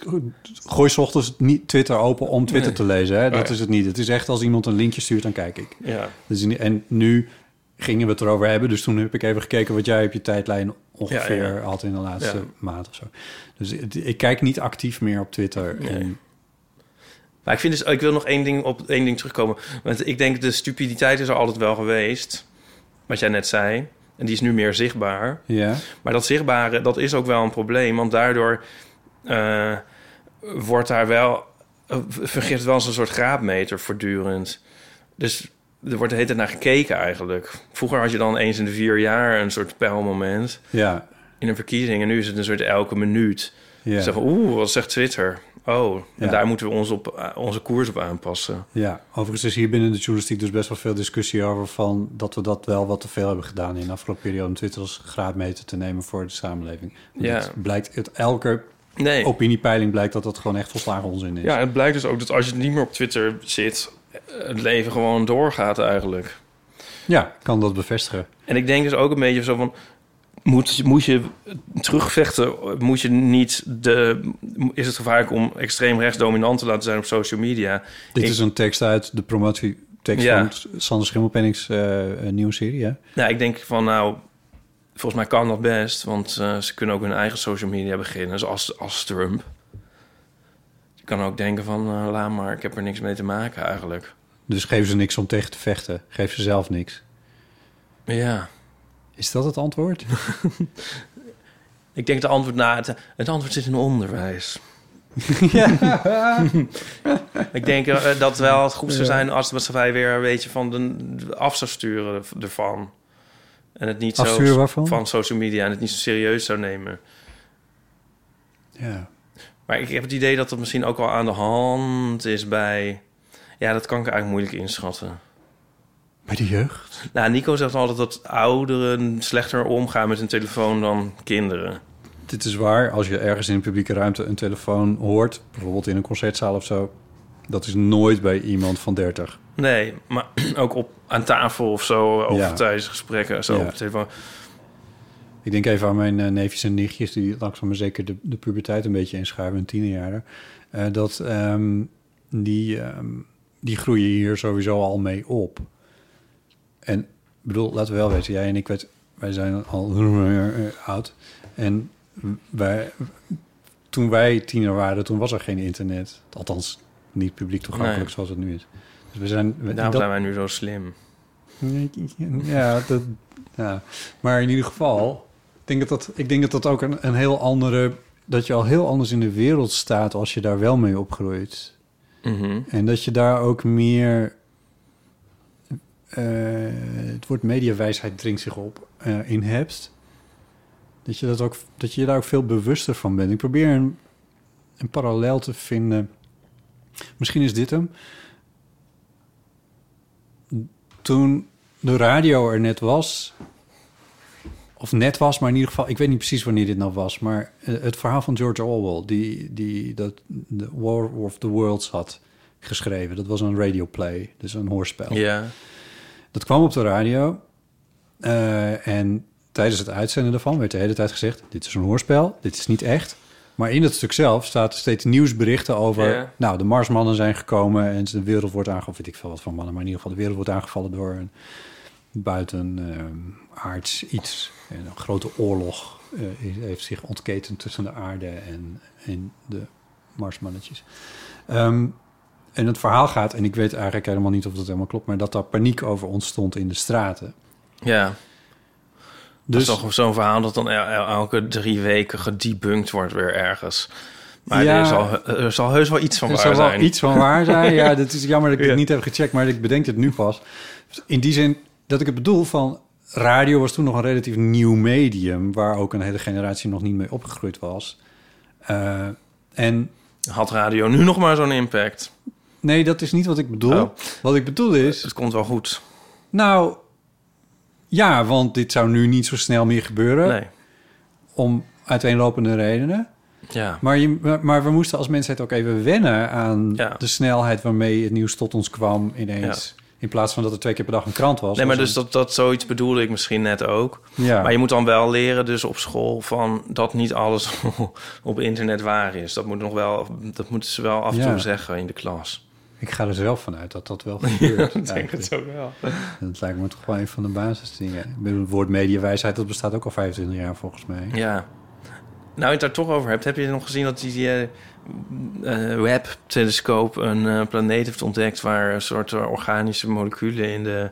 gooi 's ochtends niet Twitter open om Twitter Nee. te lezen. Hè? Dat Oh ja. is het niet. Het is echt als iemand een linkje stuurt, dan kijk ik. Ja. Dus, en nu gingen we het erover hebben. Dus toen heb ik even gekeken wat jij op je tijdlijn ongeveer Ja, ja. had in de laatste Ja. maand of zo. Dus ik kijk niet actief meer op Twitter. Nee. En, Maar ik, vind dus, ik wil nog één ding op één ding terugkomen. Want ik denk de stupiditeit is er altijd wel geweest. Wat jij net zei. En die is nu meer zichtbaar. ja, Maar dat zichtbare, dat is ook wel een probleem. Want daardoor eh, wordt daar wel... Uh, vergeet het wel als een soort graadmeter voortdurend. Dus er wordt de hele tijd naar gekeken eigenlijk. Vroeger had je dan eens in de vier jaar een soort pijlmoment ja, in een verkiezing. En nu is het een soort elke minuut. Ja, Zeggen, oeh, wat zegt Twitter? Oh, en Ja. daar moeten we ons op, eh, onze koers op aanpassen. ja. Overigens is hier binnen de journalistiek dus best wel veel discussie over... Van dat we dat wel wat te veel hebben gedaan in de afgelopen periode... om Twitter als graadmeter te nemen voor de samenleving. Ja. Het blijkt uit elke Nee. opiniepeiling blijkt dat dat gewoon echt volslagen onzin is. Ja, het blijkt dus ook dat als je niet meer op Twitter zit... het leven gewoon doorgaat eigenlijk. Ja, kan dat bevestigen. En ik denk dus ook een beetje zo van... Moet, moet je terugvechten, moet je niet de... Is het gevaarlijk om extreem rechts dominant te laten zijn op social media? Dit Ik- is een tekst uit de promotietekst Ja. van Sander Schimmelpennings een nieuwe serie, hè? Nou, ik denk van nou... Volgens mij kan dat best, want eh, ze kunnen ook hun eigen social media beginnen, zoals als Trump. Je kan ook denken van, eh, laat maar, ik heb er niks mee te maken eigenlijk. Dus geven ze niks om tegen te vechten. Geef ze zelf niks. Ja, Is dat het antwoord? ik denk de antwoord na het, het antwoord zit in onderwijs. ik denk eh, dat wel het goed zou zijn als de maatschappij weer een beetje van de, de af zou sturen ervan. En het niet Afsturen zo waarvan? van social media en het niet zo serieus zou nemen. Ja. Maar ik heb het idee dat dat misschien ook al aan de hand is bij... Ja, dat kan ik eigenlijk moeilijk inschatten. Bij de jeugd? Nou, Nico zegt altijd dat ouderen slechter omgaan met hun telefoon dan kinderen. Dit is waar. Als je ergens in een publieke ruimte een telefoon hoort... bijvoorbeeld in een concertzaal of zo... dat is nooit bij iemand van 30. Nee, maar ook op, aan tafel of zo, over Ja. tijdens gesprekken, zo Ja. op de telefoon. Ik denk even aan mijn eh, neefjes en nichtjes... die langzaam maar zeker de, de puberteit een beetje inschuiven... in tienerjaren. Eh, dat ehm, die, ehm, die groeien hier sowieso al mee op. En ik bedoel, laten we wel weten... jij en ik, weet, wij zijn al eh, oud. En wij, toen wij tiener waren... toen was er geen internet. Althans, niet publiek toegankelijk Nee. zoals het nu is. Dus we zijn... we- Daarom dat- zijn wij nu zo slim. ja, dat, ja, maar in ieder geval, ik denk dat dat, ik denk dat, dat ook een, een heel andere, dat je al heel anders in de wereld staat als je daar wel mee opgroeit. Mhm. En dat je daar ook meer, het woord mediawijsheid dringt zich op, eh, in hebt. Dat je, dat, ook, dat je daar ook veel bewuster van bent. Ik probeer een, een parallel te vinden. Misschien is dit hem. Toen de radio er net was, of net was, maar in ieder geval, ik weet niet precies wanneer dit nou was, maar eh, het verhaal van George Orwell, die, die dat de War of the Worlds had geschreven. Dat was een radioplay, dus een hoorspel. Ja. Dat kwam op de radio. eh, en tijdens het uitzenden daarvan werd de hele tijd gezegd... dit is een hoorspel, dit is niet echt. Maar in het stuk zelf staat steeds nieuwsberichten over... Ja. nou, de Marsmannen zijn gekomen en de wereld wordt aangevallen. Weet ik veel wat van mannen, maar in ieder geval de wereld wordt aangevallen door een buiten ehm, aards iets. En een grote oorlog eh, is- heeft zich ontketend tussen de aarde en, en de Marsmannetjes. Ehm, en het verhaal gaat, en ik weet eigenlijk helemaal niet of dat helemaal klopt... maar dat daar paniek over ontstond in de straten. Ja. Dus Dat is toch zo'n verhaal dat dan el- el- elke drie weken gedebunked wordt weer ergens. Maar Ja. er, zal, er zal heus wel iets van Er waar zal wel zijn. iets van waar zijn. Ja, dat is jammer dat ik Ja. het niet heb gecheckt, maar ik bedenk het nu pas. In die zin dat ik het bedoel van... Radio was toen nog een relatief nieuw medium... waar ook een hele generatie nog niet mee opgegroeid was. Eh, en Had radio nu nog maar zo'n impact? Nee, dat is niet wat ik bedoel. Oh. Wat ik bedoel is... Het komt wel goed. Nou, ja, want dit zou nu niet zo snel meer gebeuren... Nee. om uiteenlopende redenen. Ja. Maar, je, maar- we moesten als mensheid ook even wennen aan Ja. de snelheid waarmee het nieuws tot ons kwam ineens. In plaats van dat er twee keer per dag een krant was. Nee, maar dus dat, dat zoiets bedoelde ik misschien net ook. Ja. Maar je moet dan wel leren dus op school van dat niet alles op internet waar is. Dat moet nog wel, dat moeten ze wel af en toe zeggen in de klas. Ik ga er zelf vanuit dat dat wel gebeurt. Ik denk het ook wel. Dat lijkt me toch wel een van de basisdingen. Het woord mediawijsheid, dat bestaat ook al 25 jaar volgens mij. Ja. Nou, je het daar toch over hebt, heb je nog gezien dat die eh, eh, Webb-telescoop een eh, planeet heeft ontdekt waar een soort organische moleculen in de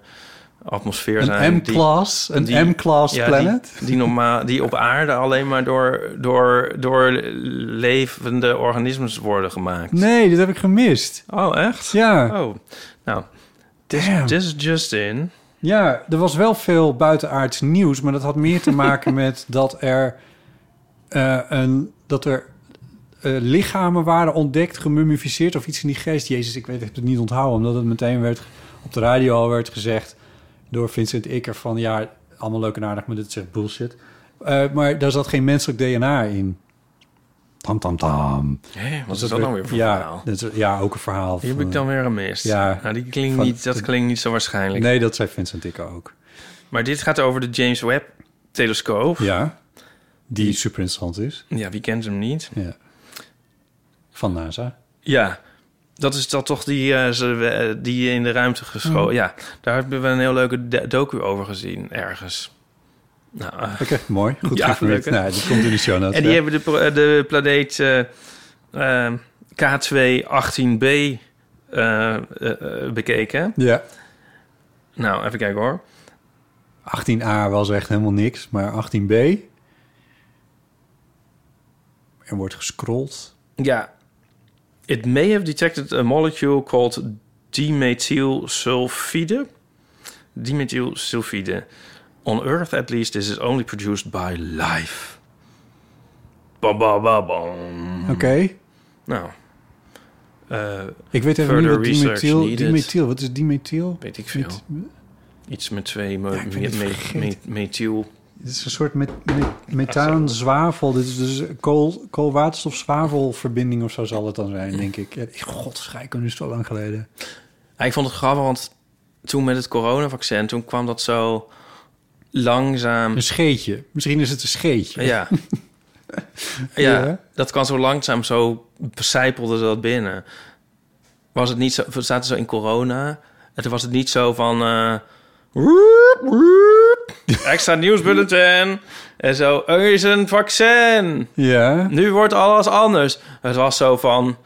atmosfeer zijn? Een die- M-class, een M-class ja, planet. Die, die, normaal, die op aarde alleen maar door, door, door levende organismen worden gemaakt. Nee, dit heb ik gemist. Oh, echt? Ja, Oh, nou, this is just in. ja, er was wel veel buitenaards nieuws, maar dat had meer te maken met dat er, eh, een, dat er eh, lichamen waren ontdekt, gemummificeerd of iets in die geest. Jezus, ik weet het niet onthouden, omdat het meteen werd op de radio al werd gezegd door Vincent Ikker van ja, allemaal leuk en aardig, maar dit is echt bullshit. Eh, maar daar zat geen menselijk DNA in. Tam tam tam. Hé, wat Dus is dat nou weer voor ja, verhaal? is- ja, ook een verhaal. Die heb van- ik dan weer gemist. Ja. Nou, die klinkt Van- niet, dat klinkt niet zo waarschijnlijk. Nee, dat zei Vincent Ikker ook. Maar dit gaat over de James Webb-telescoop. Ja, die super interessant is. Ja, wie kent hem niet? Ja. Van NASA. Ja, dat is dat toch die, eh, die in de ruimte geschoten. Ja, daar hebben we een heel leuke docu over gezien, ergens. Nou, eh, Oké, mooi. Goed Ja, leuk? Nou, die komt in de show notes. en die ja. hebben de, de planeet eh, K2-18b eh, eh, eh, bekeken. Ja. Nou, even kijken hoor. 18a was echt helemaal niks, maar 18b... Er wordt gescrolld. Ja. It may have detected a molecule called dimethylsulfide. Dimethylsulfide. On Earth, at least, this is only produced by life. Ba ba ba bam. Oké. Nou. eh, Ik weet even niet wat dimethyl... needed. Dimethyl, wat is dimethyl? weet ik veel. Met- Iets met twee Ja, me- methyl. Het is een soort met, met, methaan, zwavel. Dit is dus kool, koolwaterstof-zwavelverbinding of zo zal het dan zijn, denk ik. Ja, God, scheikunde is zo lang geleden. Ja, ik vond het grappig, want toen met het coronavaccin, toen kwam dat zo langzaam. Een scheetje. Misschien is het een scheetje. Ja. ja, Ja. dat kan zo langzaam, zo sijpelde dat binnen. Was het niet zo, we zaten zo in corona. En toen was het niet zo van... eh, extra nieuwsbulletin. En zo, er is een vaccin. Ja. Nu wordt alles anders. Het was zo van...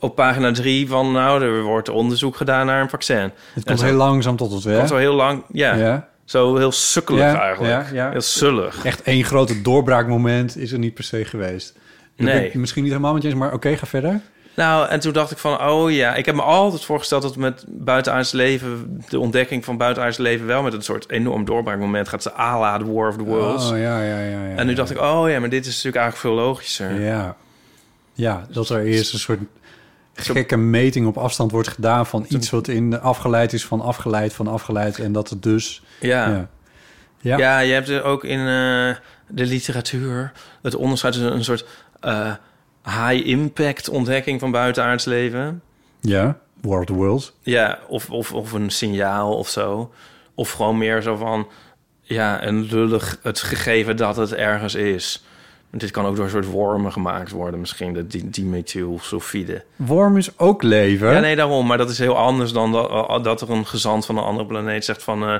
Op pagina drie van, nou, er wordt onderzoek gedaan naar een vaccin. Het komt zo- heel langzaam tot Het hè? was zo heel lang, ja, Ja. zo heel sukkelig Ja, eigenlijk. ja. Heel zullig. Echt één grote doorbraakmoment is er niet per se geweest. Nee. misschien niet helemaal met je eens, maar oké, ga verder. Nou, en toen dacht ik van, oh ja, ik heb me altijd voorgesteld dat met buitenaards leven, de ontdekking van buitenaards leven wel met een soort enorm doorbraakmoment gaat ze à la The War of the Worlds. Oh, ja, ja, ja, ja. en nu dacht ik, oh ja, maar dit is natuurlijk eigenlijk veel logischer. Ja. Ja, dat er eerst een soort gekke meting op afstand wordt gedaan van iets wat in afgeleid is van afgeleid van afgeleid en dat het dus... Ja. Ja. Ja. Ja. je hebt er ook in eh, de literatuur het onderscheid tussen een soort eh, high-impact ontdekking van buitenaards leven. Ja, the Worlds. Ja, of, of, of een signaal of zo. Of gewoon meer zo van, ja, een lullig het gegeven dat het ergens is. Dit kan ook door een soort wormen gemaakt worden, misschien de di- dimethylsulfide. Worm is ook leven. Ja, nee, daarom. Maar dat is heel anders dan dat, dat er een gezant van een andere planeet zegt van... eh,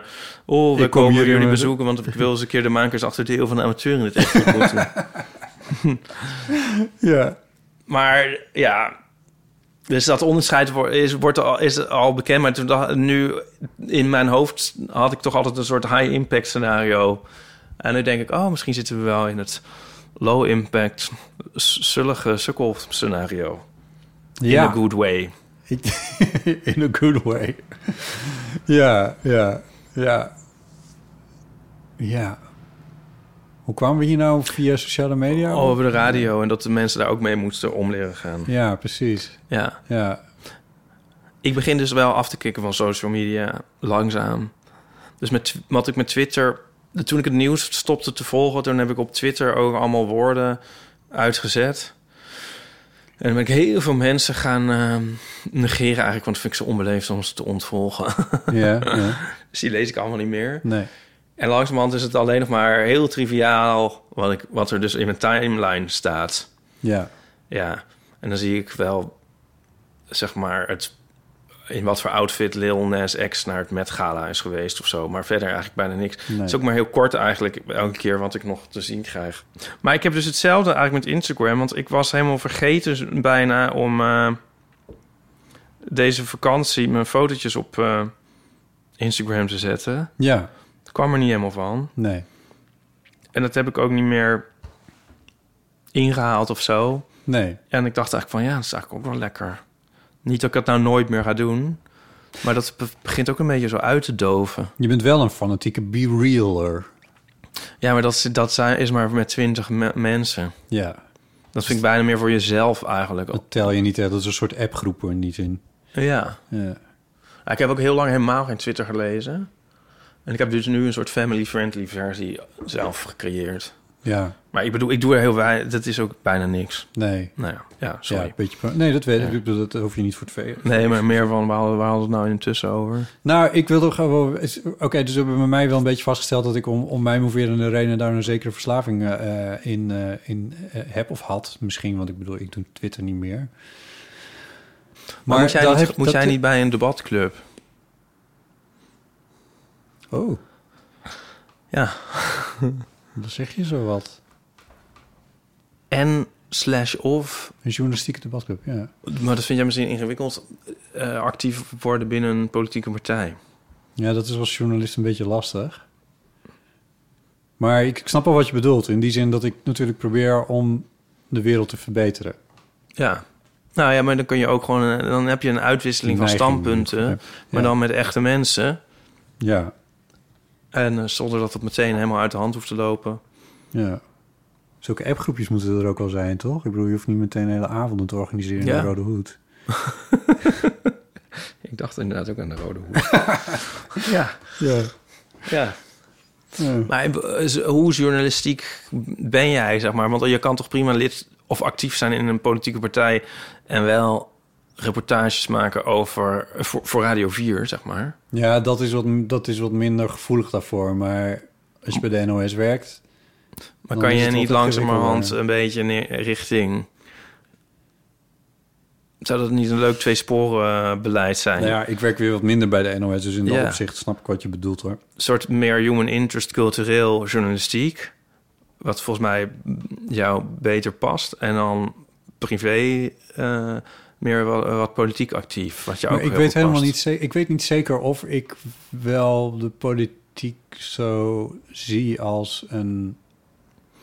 oh, we komen jullie bezoeken... want ik wil eens een keer de makers achter de eeuw van de amateur in het echt ontmoeten. Ja. Maar ja, dus dat onderscheid wordt, is, wordt al, is al bekend. Maar toen dacht, nu in mijn hoofd had ik toch altijd een soort high-impact scenario. En nu denk ik, oh, misschien zitten we wel in het low-impact, zullige sukkel scenario. In a good way. In a good way. ja, ja, ja. Ja. Hoe kwamen we hier nou via sociale media? Oh, over de radio en dat de mensen daar ook mee moesten om leren gaan. Ja, precies. Ja. Ja. Ik begin dus wel af te kicken van social media, langzaam. Dus met, wat ik met Twitter... Toen ik het nieuws stopte te volgen... toen heb ik op Twitter ook allemaal woorden uitgezet. En dan ben ik heel veel mensen gaan ehm, negeren eigenlijk... want vind ik zo onbeleefd om ze te ontvolgen. Ja, ja. dus die lees ik allemaal niet meer. Nee. En langzamerhand is het alleen nog maar heel triviaal... wat, ik, wat er dus in mijn timeline staat. Ja. Ja, en dan zie ik wel, zeg maar, het, in wat voor outfit Lil Nas X naar het Met Gala is geweest of zo. Maar verder eigenlijk bijna niks. Nee. Het is ook maar heel kort eigenlijk, elke keer wat ik nog te zien krijg. Maar ik heb dus hetzelfde eigenlijk met Instagram. Want ik was helemaal vergeten bijna om eh, deze vakantie mijn fotootjes op eh, Instagram te zetten. Ja. Kwam er niet helemaal van. Nee. En dat heb ik ook niet meer ingehaald of zo. Nee. En ik dacht eigenlijk van ja, dat is eigenlijk ook wel lekker. Niet dat ik het nou nooit meer ga doen. Maar dat be- begint ook een beetje zo uit te doven. Je bent wel een fanatieke be-realer. Ja, maar dat, dat zijn, is maar met twintig me- mensen. Ja. Dat vind ik bijna meer voor jezelf eigenlijk. Dat tel je niet, hè? dat is een soort appgroepen in die zin. Ja. Ja, Ik heb ook heel lang helemaal geen Twitter gelezen. En ik heb dus nu een soort family-friendly versie zelf gecreëerd. Ja. Maar ik bedoel, ik doe er heel weinig. Dat is ook bijna niks. Nee. Nou ja, ja Ja, sorry. een beetje, nee, dat weet ik. Ja. Ik Dat hoef je niet voor te vegen. Nee, maar meer van, waar hadden, waar hadden we het nou intussen over? Nou, ik wil toch gewoon... Oké, dus we hebben bij mij wel een beetje vastgesteld... dat ik om, om mijn moverende reden daar een zekere verslaving eh, eh, in, eh, in heb of had. Misschien, want ik bedoel, ik doe Twitter niet meer. Maar, moet jij, dat niet, heb- moet dat- jij niet bij een debatclub? Oh, Ja. dan zeg je zo wat. En slash of Een journalistieke debatclub, ja. Maar dat vind jij misschien ingewikkeld. eh, actief worden binnen een politieke partij. Ja, dat is als journalist een beetje lastig. Maar ik, ik snap wel wat je bedoelt. In die zin dat ik natuurlijk probeer om de wereld te verbeteren. Ja. Nou ja, maar dan kun je ook gewoon... Dan heb je een uitwisseling van standpunten. ja. Maar dan met echte mensen. Ja, En eh, zonder dat het meteen helemaal uit de hand hoeft te lopen. ja. Zulke appgroepjes moeten er ook wel zijn, toch? Ik bedoel, je hoeft niet meteen hele avonden te organiseren in Ja. de Rode Hoed. Ik dacht inderdaad ook aan de Rode Hoed. ja. Ja. Ja. ja. Maar eh, hoe journalistiek ben jij, zeg maar? Want je kan toch prima lid of actief zijn in een politieke partij... en wel reportages maken over... voor, voor Radio 4, zeg maar. Ja, dat is, wat, dat is wat minder gevoelig daarvoor. Maar als je bij de NOS werkt... Maar kan je niet langzamerhand een beetje neer- richting... Zou dat niet een leuk twee-sporen eh, beleid zijn? Nou ja, ik werk weer wat minder bij de NOS. Dus in dat Ja. opzicht snap ik wat je bedoelt, hoor. Een soort meer human interest, cultureel journalistiek. Wat volgens mij jou beter past. En dan privé eh, meer wat, wat politiek actief. Wat je ook ik weet helemaal past. niet zeker. Ik weet niet zeker of ik wel de politiek zo zie als een.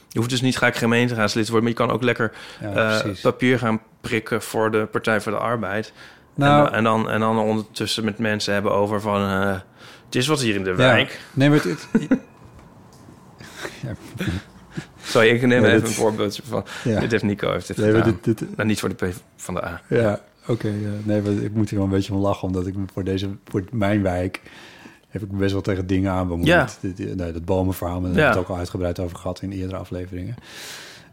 Je hoeft dus niet gelijk gemeenteraadslid te worden... maar je kan ook lekker Ja, eh, papier gaan prikken... voor de Partij voor de Arbeid. Nou, en, en, dan, en dan ondertussen met mensen hebben over van... eh, het is wat hier in de ja. wijk. Nee, maar het, Sorry, ik neem Ja, even dit- een voorbeeldje van... ja. Dit heeft Nico heeft dit Nee, dit, dit, Nou, niet voor de P van de A. ja, oké. ja. Nee, ik moet hier wel een beetje om lachen, omdat ik voor deze, voor mijn wijk, heb ik me best wel tegen dingen aan bemoeid. Ja. Dit, nee, dat bomenverhaal, daar hebben we het ook al uitgebreid over gehad in eerdere afleveringen.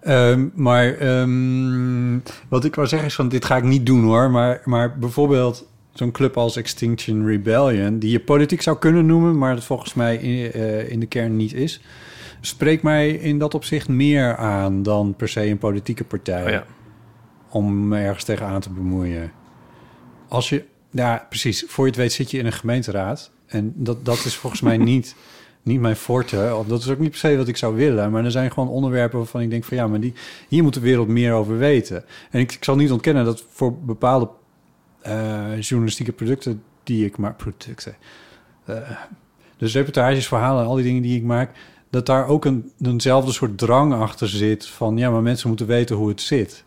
Ehm, maar ehm, wat ik wou zeggen is van, dit ga ik niet doen hoor. Maar, maar bijvoorbeeld zo'n club als Extinction Rebellion, die je politiek zou kunnen noemen, maar dat volgens mij in, eh, in de kern niet is, spreekt mij in dat opzicht meer aan dan per se een politieke partij Oh ja. om me ergens tegenaan te bemoeien. Als je, ja, precies, voor je het weet zit je in een gemeenteraad en dat, dat is volgens mij niet, niet mijn forte. Of dat is ook niet per se wat ik zou willen, maar er zijn gewoon onderwerpen waarvan ik denk van ja, maar die, hier moet de wereld meer over weten. En ik, ik zal niet ontkennen dat voor bepaalde eh, journalistieke producten die ik maak, producten, eh, dus reportages, verhalen, al die dingen die ik maak, dat daar ook een, eenzelfde soort drang achter zit van ja, maar mensen moeten weten hoe het zit.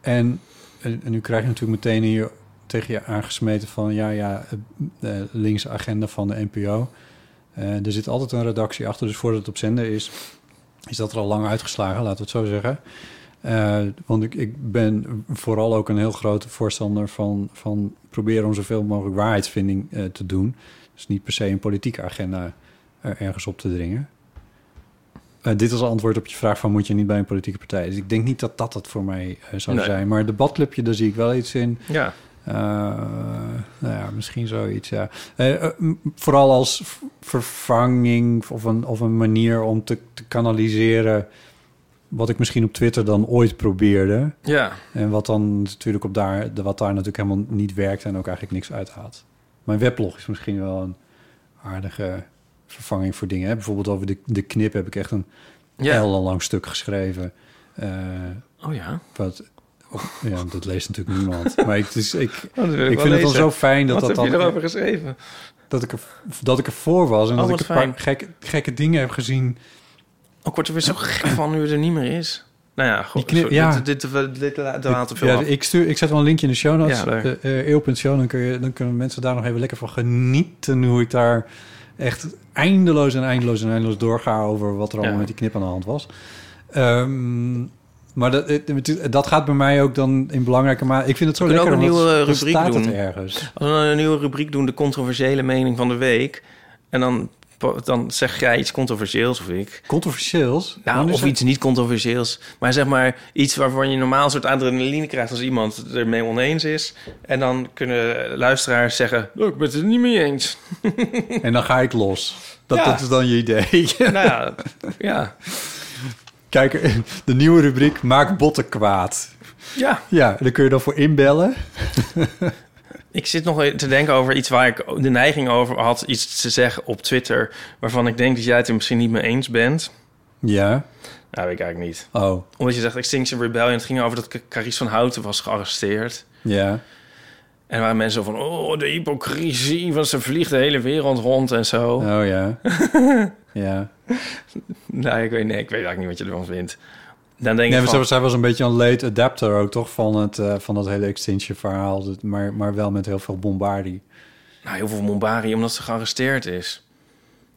En, en, nu krijg je natuurlijk meteen hier tegen je aangesmeten van ja, ja, de linkse agenda van de NPO. Eh, er zit altijd een redactie achter, dus voordat het op zender is, is dat er al lang uitgeslagen, laten we het zo zeggen. Eh, want ik, ik ben vooral ook een heel grote voorstander van, van proberen om zoveel mogelijk waarheidsvinding eh, te doen. Dus niet per se een politieke agenda ergens op te dringen. Eh, dit als antwoord op je vraag van moet je niet bij een politieke partij. Dus ik denk niet dat dat het voor mij eh, zou Nee. zijn. Maar debatclubje, daar zie ik wel iets in. Ja. Eh, nou ja, misschien zoiets, ja. Vooral als vervanging of een, of een manier om te, te kanaliseren... wat ik misschien op Twitter dan ooit probeerde. Ja. En wat dan natuurlijk op daar, de- wat daar natuurlijk helemaal niet werkt... en ook eigenlijk niks uithaalt. Mijn weblog is misschien wel een aardige vervanging voor dingen. Hè? Bijvoorbeeld over de, de knip heb ik echt een Ja. heel lang stuk geschreven... Eh, Oh ja. wat, ja, dat leest natuurlijk niemand. Maar ik, Oh, ik wel vind het dan lezen. zo fijn dat Wat dat heb je dan erover geschreven? dat ik er dat ik er voor was en Oh, dat ik een paar gekke, gekke dingen heb gezien. Oh, ik word er weer zo gek van nu het er niet meer is. Nou ja, goed. knip- ja. Dit, dit, dit, dit, veel ja, af. ik stuur, ik zet wel een linkje in de show notes. Ja, eh, eh, eeuw.show, dan kun je dan kunnen mensen daar nog even lekker van genieten hoe ik daar echt eindeloos en eindeloos en eindeloos doorga over wat er allemaal met die knip aan de hand was. Ehm, maar dat, dat gaat bij mij ook dan in belangrijke mate. Ik vind het zo lekker. ook een nieuwe rubriek staat het doen. ergens. Als we een nieuwe rubriek doen, de controversiële mening van de week. En dan, dan zeg jij iets controversieels of ik. Controversieels. Nou, Wanneer of iets niet controversieels. Maar zeg maar iets waarvan je normaal een soort adrenaline krijgt als iemand ermee oneens is. En dan kunnen luisteraars zeggen, oh, ik ben het er niet mee eens. En dan ga ik los. Dat, Ja. dat is dan je idee. nou ja, ja. Kijk, de nieuwe rubriek Maak botten kwaad. ja. Ja, daar kun je dan voor inbellen. Ik zit nog te denken over iets waar ik de neiging over had iets te zeggen op Twitter. Waarvan ik denk dat jij het er misschien niet mee eens bent. Ja. Nou, weet ik eigenlijk niet. Oh, Omdat je zegt Extinction Rebellion. Het ging over dat Carice van Houten was gearresteerd. ja. En waren mensen van... Oh, de hypocrisie. Want ze vliegt de hele wereld rond en zo. Oh ja. ja. Nou, ik weet, nee, ik weet eigenlijk niet wat je ervan vindt. Dan denk Nee, ik van... zij was- een beetje een late adapter ook toch van, het, eh, van dat hele Extinction verhaal. Dat- Maar, maar wel met heel veel bombardie. Nou, heel veel Mombari, omdat ze gearresteerd is.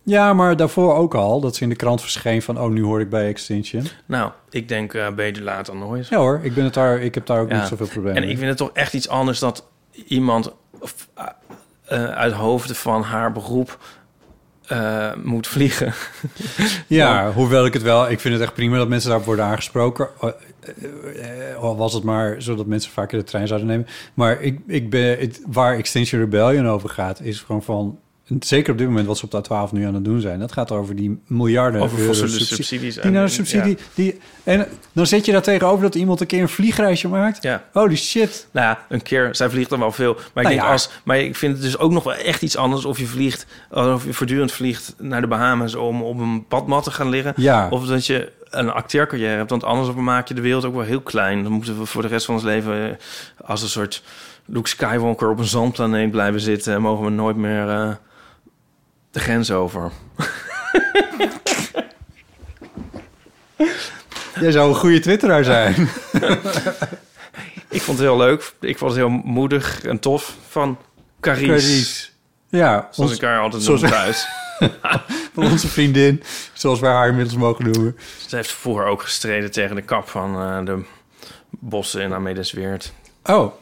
Ja, maar daarvoor ook al. Dat ze in de krant verscheen van... oh, nu hoor ik bij Extinction. Nou, ik denk eh beter laat dan nooit. Ja hoor, ik, ben het daar, ik heb daar ook Ja. niet zoveel problemen En ik vind het toch echt iets anders dat iemand of, eh, uit hoofde van haar beroep eh, moet vliegen. Ja, hoewel ik het wel... Ik vind het echt prima dat mensen daarop worden aangesproken. Eh, eh, eh, Al was het maar zodat mensen vaker de trein zouden nemen. Maar ik, ik ben, het, waar Extinction Rebellion over gaat... is gewoon van... Zeker op dit moment wat ze op de 12 nu aan het doen zijn. Dat gaat over die miljarden Over euro fossiele subsidie- subsidies. Die naar de subsidie... Die, en dan zet je daar tegenover dat iemand een keer een vliegreisje maakt. Ja. Holy shit. Nou ja, een keer, zij vliegt dan wel veel. Maar ik, Nou denk ja. als, maar ik vind het dus ook nog wel echt iets anders of je vliegt, of je voortdurend vliegt naar de Bahamas om op een badmat te gaan liggen. Ja. Of dat je een acteercarrière hebt, want anders maak je de wereld ook wel heel klein. Dan moeten we voor de rest van ons leven eh, als een soort Luke Skywalker op een zandplaneet blijven zitten en mogen we nooit meer eh, de grens over. Jij zou een goede twitteraar zijn. Ik vond het heel leuk. Ik vond het heel moedig en tof van Carice. Carice. Ja, Zoals ons, ik haar altijd zoals- noem thuis. van onze vriendin. Zoals wij haar inmiddels mogen noemen. Ze heeft vroeger ook gestreden tegen de kap van eh, de bossen in Amelisweert. Oh.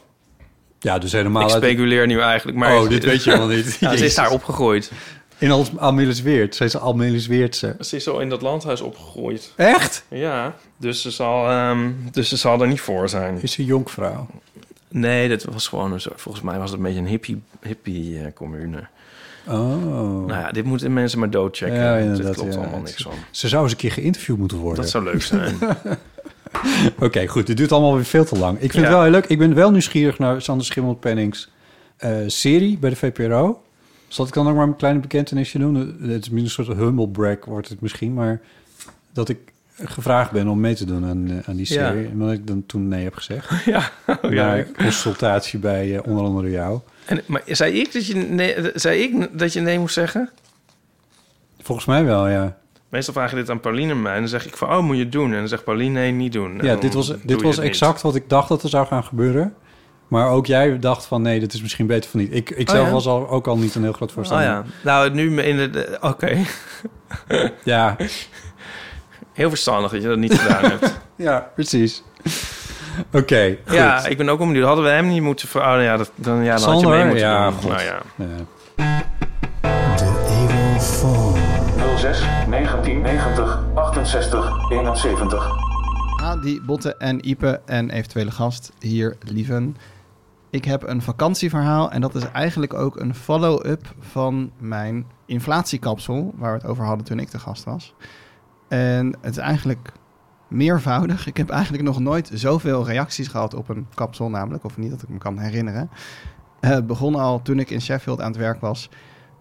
Ja, dus helemaal... Ik uit- speculeer nu eigenlijk, maar... Oh, dit weet je wel niet. Ja, ze is daar opgegroeid. In Al- Almelisweert. Zij is Almelisweertse. Ze is zo in dat landhuis opgegroeid. Echt? Ja, dus ze zal, ehm, dus ze zal er niet voor zijn. Is ze jonkvrouw? Nee, dat was gewoon een soort... Volgens mij was het een beetje een hippie, hippie eh, commune. Oh. Nou ja, dit moeten mensen maar doodchecken. Ja, inderdaad, Dit klopt ja. allemaal niks van. Ze zou eens een keer geïnterviewd moeten worden. Dat zou leuk zijn. Oké, goed. Dit duurt allemaal weer veel te lang. Ik vind Ja. het wel heel leuk. Ik ben wel nieuwsgierig naar Sander Schimmelpennings eh serie bij de VPRO. Zal ik dan ook maar een kleine bekentenisje doen? Het is meer een soort humble brag wordt het misschien, maar dat ik gevraagd ben om mee te doen aan, eh, aan die Ja. serie. En dat ik dan toen nee heb gezegd. ja, oh, ja. Consultatie bij eh, onder andere jou. En, maar zei ik, dat je nee, zei ik dat je nee moest zeggen? Volgens mij wel, ja. Meestal vraag je dit aan Pauline en mij. En dan zeg ik van, oh, moet je het doen? En dan zegt Pauline, nee, niet doen. En Ja, dit was, dit was niet. exact wat ik dacht dat er zou gaan gebeuren. Maar ook jij dacht van nee, dit is misschien beter van niet. Ik, ik Oh, zelf ja? was al, ook al niet een heel groot Oh voorstander. ja, nou, nu in de... de- Oké, ja. heel verstandig dat je dat niet gedaan hebt. Ja, precies. Oké, goed. Ja, ik ben ook benieuwd. Hadden we hem niet moeten... ver- Oh, ja, dat, dan, ja, dan had je mee moeten Ja, doen. Nou ja. Ja. 06 1990 68 71. Adi, Botte en Ipe en eventuele gast hier, lieven. Ik heb een vakantieverhaal en dat is eigenlijk ook een follow-up van mijn inflatiekapsel, waar we het over hadden toen ik de gast was. En het is eigenlijk meervoudig. Ik heb eigenlijk nog nooit zoveel reacties gehad op een kapsel, namelijk, of niet dat ik me kan herinneren. Eh, Het begon al toen ik in Sheffield aan het werk was,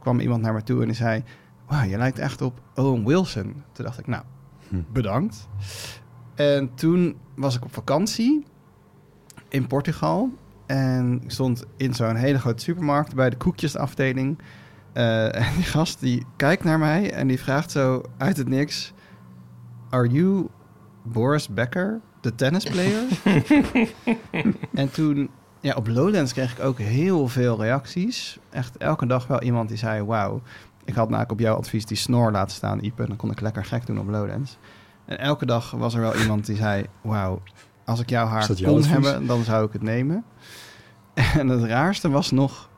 kwam iemand naar me toe en die zei, wauw, je lijkt echt op Owen Wilson. Toen dacht ik, nou, bedankt. En toen was ik op vakantie in Portugal. En ik stond in zo'n hele grote supermarkt bij de koekjesafdeling. Eh, en die gast die kijkt naar mij en die vraagt zo uit het niks... Are you Boris Becker, de tennisplayer? en toen, ja, op Lowlands kreeg ik ook heel veel reacties. Echt elke dag wel iemand die zei, wauw. Ik had namelijk op jouw advies die snor laten staan, Ipe. Dan kon ik lekker gek doen op Lowlands. En elke dag was er wel iemand die zei, wauw, als ik jouw haar kon hebben, dan zou ik het nemen. En het raarste was nog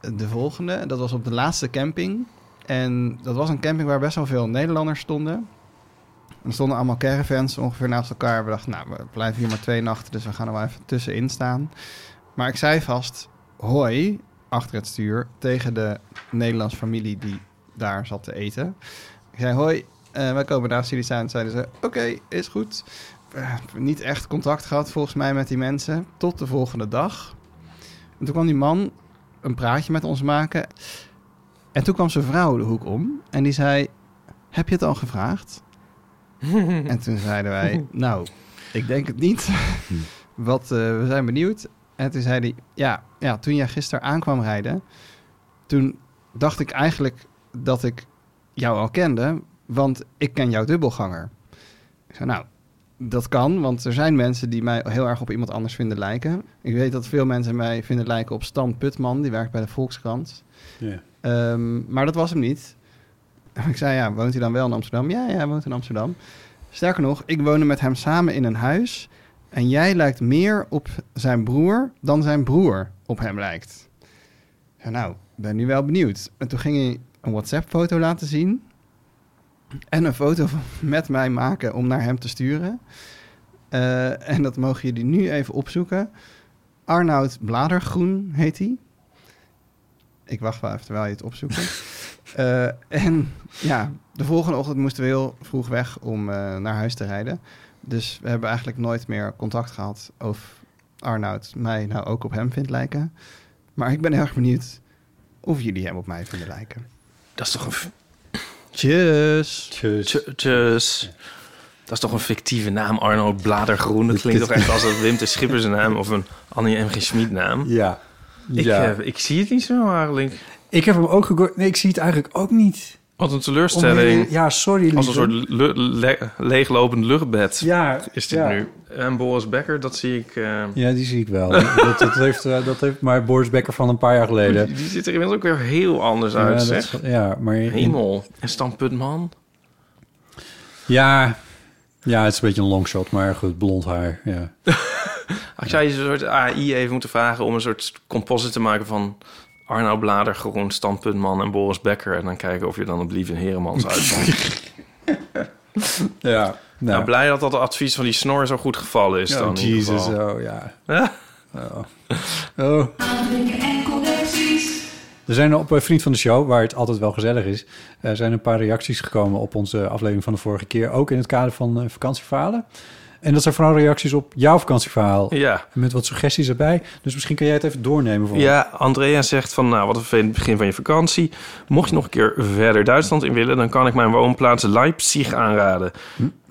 de volgende. Dat was op de laatste camping. En dat was een camping waar best wel veel Nederlanders stonden. Er stonden allemaal caravans ongeveer naast elkaar. We dachten, nou, we blijven hier maar twee nachten, dus we gaan er wel even tussenin staan. Maar ik zei vast, hoi, achter het stuur, tegen de Nederlandse familie die daar zat te eten. Ik zei, hoi, eh, wij komen naast jullie staan. Zeiden ze, oké, is goed. Eh, niet echt contact gehad volgens mij met die mensen. Tot de volgende dag. En toen kwam die man een praatje met ons maken. En toen kwam zijn vrouw de hoek om. En die zei, heb je het al gevraagd? en toen zeiden wij, nou, ik denk het niet. Wat, eh, we zijn benieuwd. En toen zei hij, ja, ja, toen jij gisteren aankwam rijden... toen dacht ik eigenlijk dat ik jou al kende... want ik ken jouw dubbelganger. Ik zei, nou, dat kan, want er zijn mensen die mij heel erg op iemand anders vinden lijken. Ik weet dat veel mensen mij vinden lijken op Stan Putman, die werkt bij de Volkskrant. Ja. Ehm, maar dat was hem niet. Ik zei, ja, woont hij dan wel in Amsterdam? Ja, ja, hij woont in Amsterdam. Sterker nog, ik woonde met hem samen in een huis. En jij lijkt meer op zijn broer dan zijn broer op hem lijkt. Zei, nou, ben nu wel benieuwd. En toen ging hij een WhatsApp-foto laten zien. En een foto van, met mij maken om naar hem te sturen. Eh, en dat mogen jullie nu even opzoeken. Arnoud Bladergroen heet hij. Ik wacht wel even terwijl je het opzoekt. Eh, en ja, de volgende ochtend moesten we heel vroeg weg om eh, naar huis te rijden. Dus we hebben eigenlijk nooit meer contact gehad of Arnoud mij nou ook op hem vindt lijken. Maar ik ben heel erg benieuwd of jullie hem op mij vinden lijken. Dat is toch een... Tjus. Tjus. Tj- Tjus. Dat is toch een fictieve naam, Arno Bladergroen. Dat klinkt toch echt als een Wim de Schipper zijn naam... of een Annie M. G. Schmid naam. Ja. Ik, ja. eh, ik zie het niet zo eigenlijk. ik heb hem ook gegooid. Nee, ik zie het eigenlijk ook niet. Wat een Om- teleurstelling. Ja, sorry, Als een soort le- leeglopend luchtbed Ja, is dit ja. nu. En Boris Becker, dat zie ik... eh, Ja, die zie ik wel. dat, dat, heeft, eh, dat heeft maar Boris Becker van een paar jaar geleden. die, die ziet er inmiddels ook weer heel anders Ja, uit, dat zeg. ja, maar... Hemel. En Stan Putman? Ja, ja, het is een beetje een longshot, maar goed, blond haar. Ja. Als jij een soort AI even moeten vragen om een soort composite te maken van Arno Blader, Groen, Stan Putman en Boris Becker. En dan kijken of je dan op Lieve Heremans uitkomt. Ja, Nou, blij dat dat advies van die snor zo goed gevallen is dan. in ieder Jesus, oh ja. Oh. Oh. Er zijn op een Vriend van de Show, waar het altijd wel gezellig is... er zijn een paar reacties gekomen op onze aflevering van de vorige keer. Ook in het kader van eh, vakantieverhalen. En dat zijn vooral reacties op jouw vakantieverhaal. Ja. Met wat suggesties erbij. Dus misschien kan jij het even doornemen voor me. Ja, Andrea zegt van, nou, wat een vervelend begin van je vakantie. Mocht je nog een keer verder Duitsland in willen... dan kan ik mijn woonplaats Leipzig aanraden.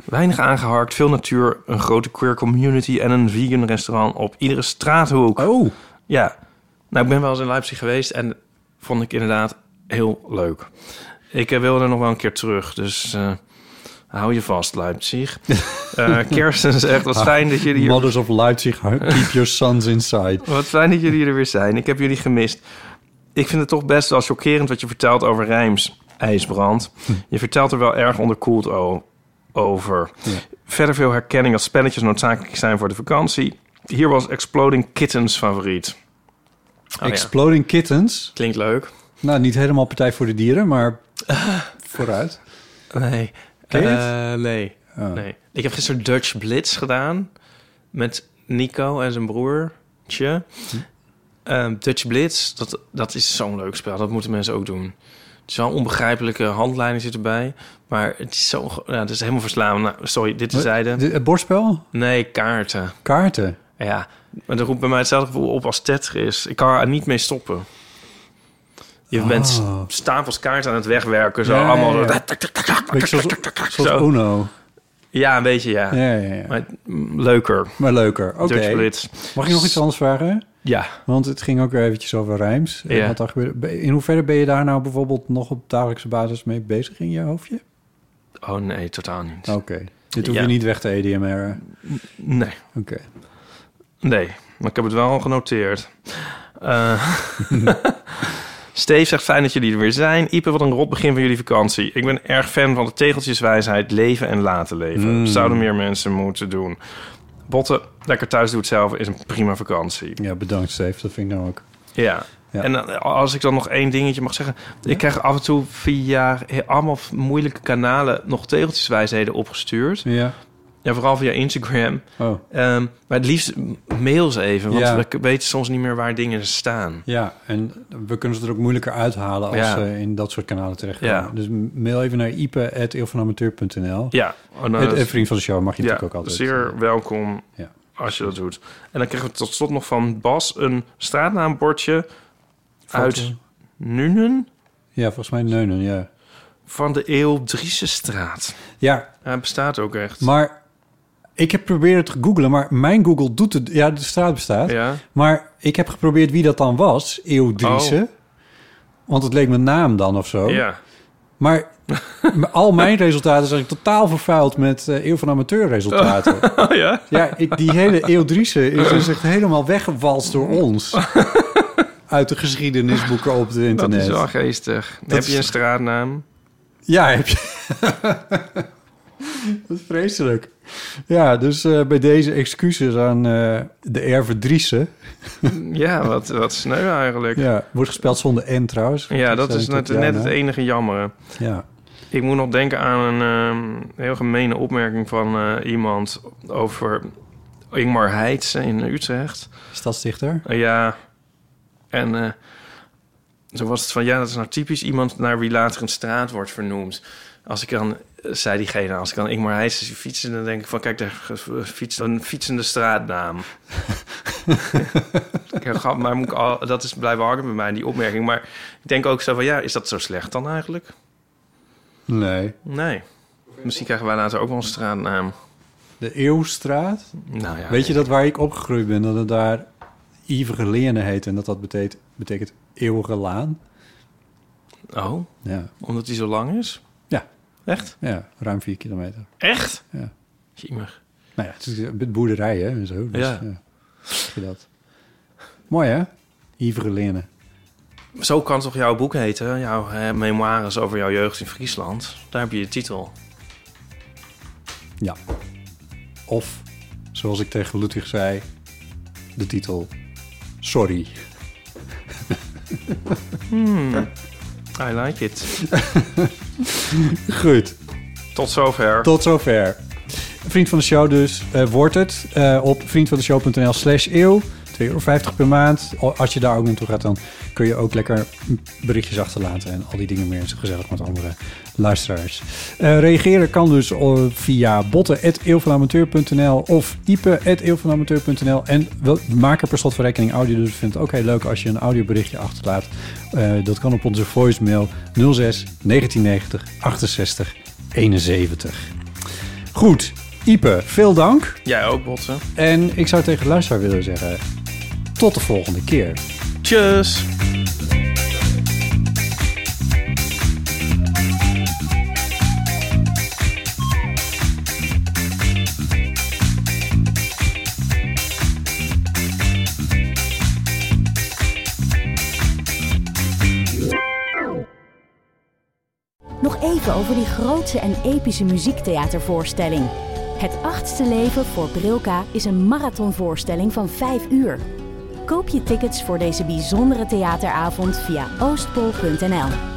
Weinig aangeharkt, veel natuur, een grote queer community... en een vegan restaurant op iedere straathoek. Oh, Ja, nou, ik ben wel eens in Leipzig geweest... en vond ik inderdaad heel leuk. Ik eh, wil er nog wel een keer terug, dus... eh, Hou je vast, Leipzig. Eh Kersten zegt, wat fijn dat jullie hier Mothers of Leipzig, keep your sons inside. wat fijn dat jullie er weer zijn. Ik heb jullie gemist. Ik vind het toch best wel chockerend wat je vertelt over Rijms, IJsbrand. Je vertelt er wel erg onderkoeld over. Verder veel herkenning dat spelletjes noodzakelijk zijn voor de vakantie. Hier was Exploding Kittens favoriet. Oh ja, Exploding Kittens. klinkt leuk. Nou, niet helemaal Partij voor de Dieren, maar vooruit. Nee. Eh, nee. Oh. nee. Ik heb gisteren Dutch Blitz gedaan met Nico en zijn broertje. Ehm, Dutch Blitz, dat, dat is zo'n leuk spel. Dat moeten mensen ook doen. Het is wel een onbegrijpelijke handleiding zit erbij. Maar het is zo... Ja, het is helemaal verslaan. Nou, sorry, dit tezijde. De- Het bordspel? Nee, kaarten. Kaarten. Ja, maar dat roept bij mij hetzelfde gevoel op als Tetris. Ik kan er niet mee stoppen. Je bent s- Oh. stapels kaarten aan het wegwerken. Zo Ja, allemaal... ja. Beetje zoals, zoals Zo. Uno. Ja, een beetje, ja. Ja, ja, ja. Maar mm, leuker. Maar leuker. Oké. Blitz. Mag ik nog iets anders vragen? Ja. Want het ging ook weer eventjes over rijms. Eh, Ja. Wat. In hoeverre ben je daar nou bijvoorbeeld nog op dagelijkse basis mee bezig in je hoofdje? Oh nee, totaal niet. Oké. Dit hoef je niet weg te EDMR. Nee, Oké. nee. Maar ik heb het wel al genoteerd. Eh Steve zegt fijn dat jullie er weer zijn. Ipe, wat een rot begin van jullie vakantie. Ik ben erg fan van de tegeltjeswijsheid leven en laten leven. Mm. Zouden meer mensen moeten doen. Botten, lekker thuis doet zelf is een prima vakantie. Ja, bedankt Steve. Dat vind ik nou ook. Ja. Ja. En dan, als ik dan nog één dingetje mag zeggen. Ik krijg af en toe via he- allemaal moeilijke kanalen nog tegeltjeswijsheden opgestuurd. Ja. Ja, vooral via Instagram. Oh. Ehm, maar het liefst mail ze even, want Ja. we weten soms niet meer waar dingen staan. Ja, en we kunnen ze er ook moeilijker uithalen als Ja. ze in dat soort kanalen terechtkomen. Ja. Dus mail even naar ipe.eeuwvanamateur.nl. Ja, en dan- En, en vriend van de show mag je natuurlijk ook altijd. zeer welkom Ja. als je dat doet. En dan krijgen we tot slot nog van Bas een straatnaambordje Foto. uit Nuenen Ja, volgens mij Neunen, ja. van de Eeuw Driese straat. Ja, het bestaat ook echt. maar ik heb geprobeerd te googlen, maar mijn Google doet het. Ja, de straat bestaat. Ja, Maar ik heb geprobeerd wie dat dan was, Eeuw Driessen. Want het leek mijn naam dan of zo. ja. Maar al mijn resultaten zijn totaal vervuild met eh Eeuw van Amateur resultaten. Oh ja? Ja, ik, die hele Eeuw Driessen is dus echt helemaal weggewalst door ons. Uit de geschiedenisboeken op het Dat internet. is wel geestig. Heb je een straatnaam? Ja, heb je. dat is vreselijk. Ja, dus eh, bij deze excuses aan eh, de Erve Driessen. ja, wat, wat sneu eigenlijk. Ja, Ja, wordt gespeld zonder N trouwens. dat is net, net het enige jammere. Ja. Ik moet nog denken aan een ehm, heel gemene opmerking van eh, iemand over Ingmar Heitse in Utrecht. Stadsdichter. Ja, en zo was het van, ja, dat is nou typisch iemand naar wie later een straat wordt vernoemd. Als ik dan, zei diegene, als ik dan Ingmar zie fietsen, dan denk ik van, kijk, daar fietst een fietsende straatnaam. Maar moet ik al, dat is blijven hangen bij mij, die opmerking. Maar ik denk ook zo van, ja, is dat zo slecht dan eigenlijk? Nee. Nee. Misschien krijgen wij later ook wel een straatnaam. De Eeuwstraat. Nou ja. Weet je dat waar ik opgegroeid ben, dat het daar Ivige Leerne heet en dat dat betekent, betekent eeuwige laan? Oh, Ja. omdat die zo lang is? Echt? Ja, ruim vier kilometer. Echt? Ja. Jemig. Nou ja, het is een boerderij hè, en zo. Dus, Ja. ja. Je dat. Mooi hè? Ivige Leerne. Zo kan toch jouw boek heten? Jouw eh, memoires over jouw jeugd in Friesland. Daar heb je je titel. Ja. Of, zoals ik tegen Ludwig zei, de titel Sorry. I like it. Goed. Tot zover. Tot zover. Vriend van de show dus, eh, wordt het. eh, op vriendvandeshow.nl slash eeuw. Het 2,50 euro per maand. Als je daar ook naartoe gaat, dan kun je ook lekker berichtjes achterlaten... en al die dingen meer zo gezellig met andere luisteraars. Eh, reageren kan dus eh, via botten.eeuwvanamateur.nl of ipe.eeuwvanamateur.nl. En we maken per slot van rekening audio, dus ik vind het ook heel leuk als je een audioberichtje achterlaat. Eh, dat kan op onze voicemail 06 1990 68 71. Goed, Ipe, veel dank. Jij ook, Botsen. En ik zou tegen de luisteraar willen zeggen... tot de volgende keer. Tjus! Nog even over die grootse en epische muziektheatervoorstelling. Het achtste leven voor Brilka is een marathonvoorstelling van 5 uur. Koop je tickets voor deze bijzondere theateravond via oostpol.nl.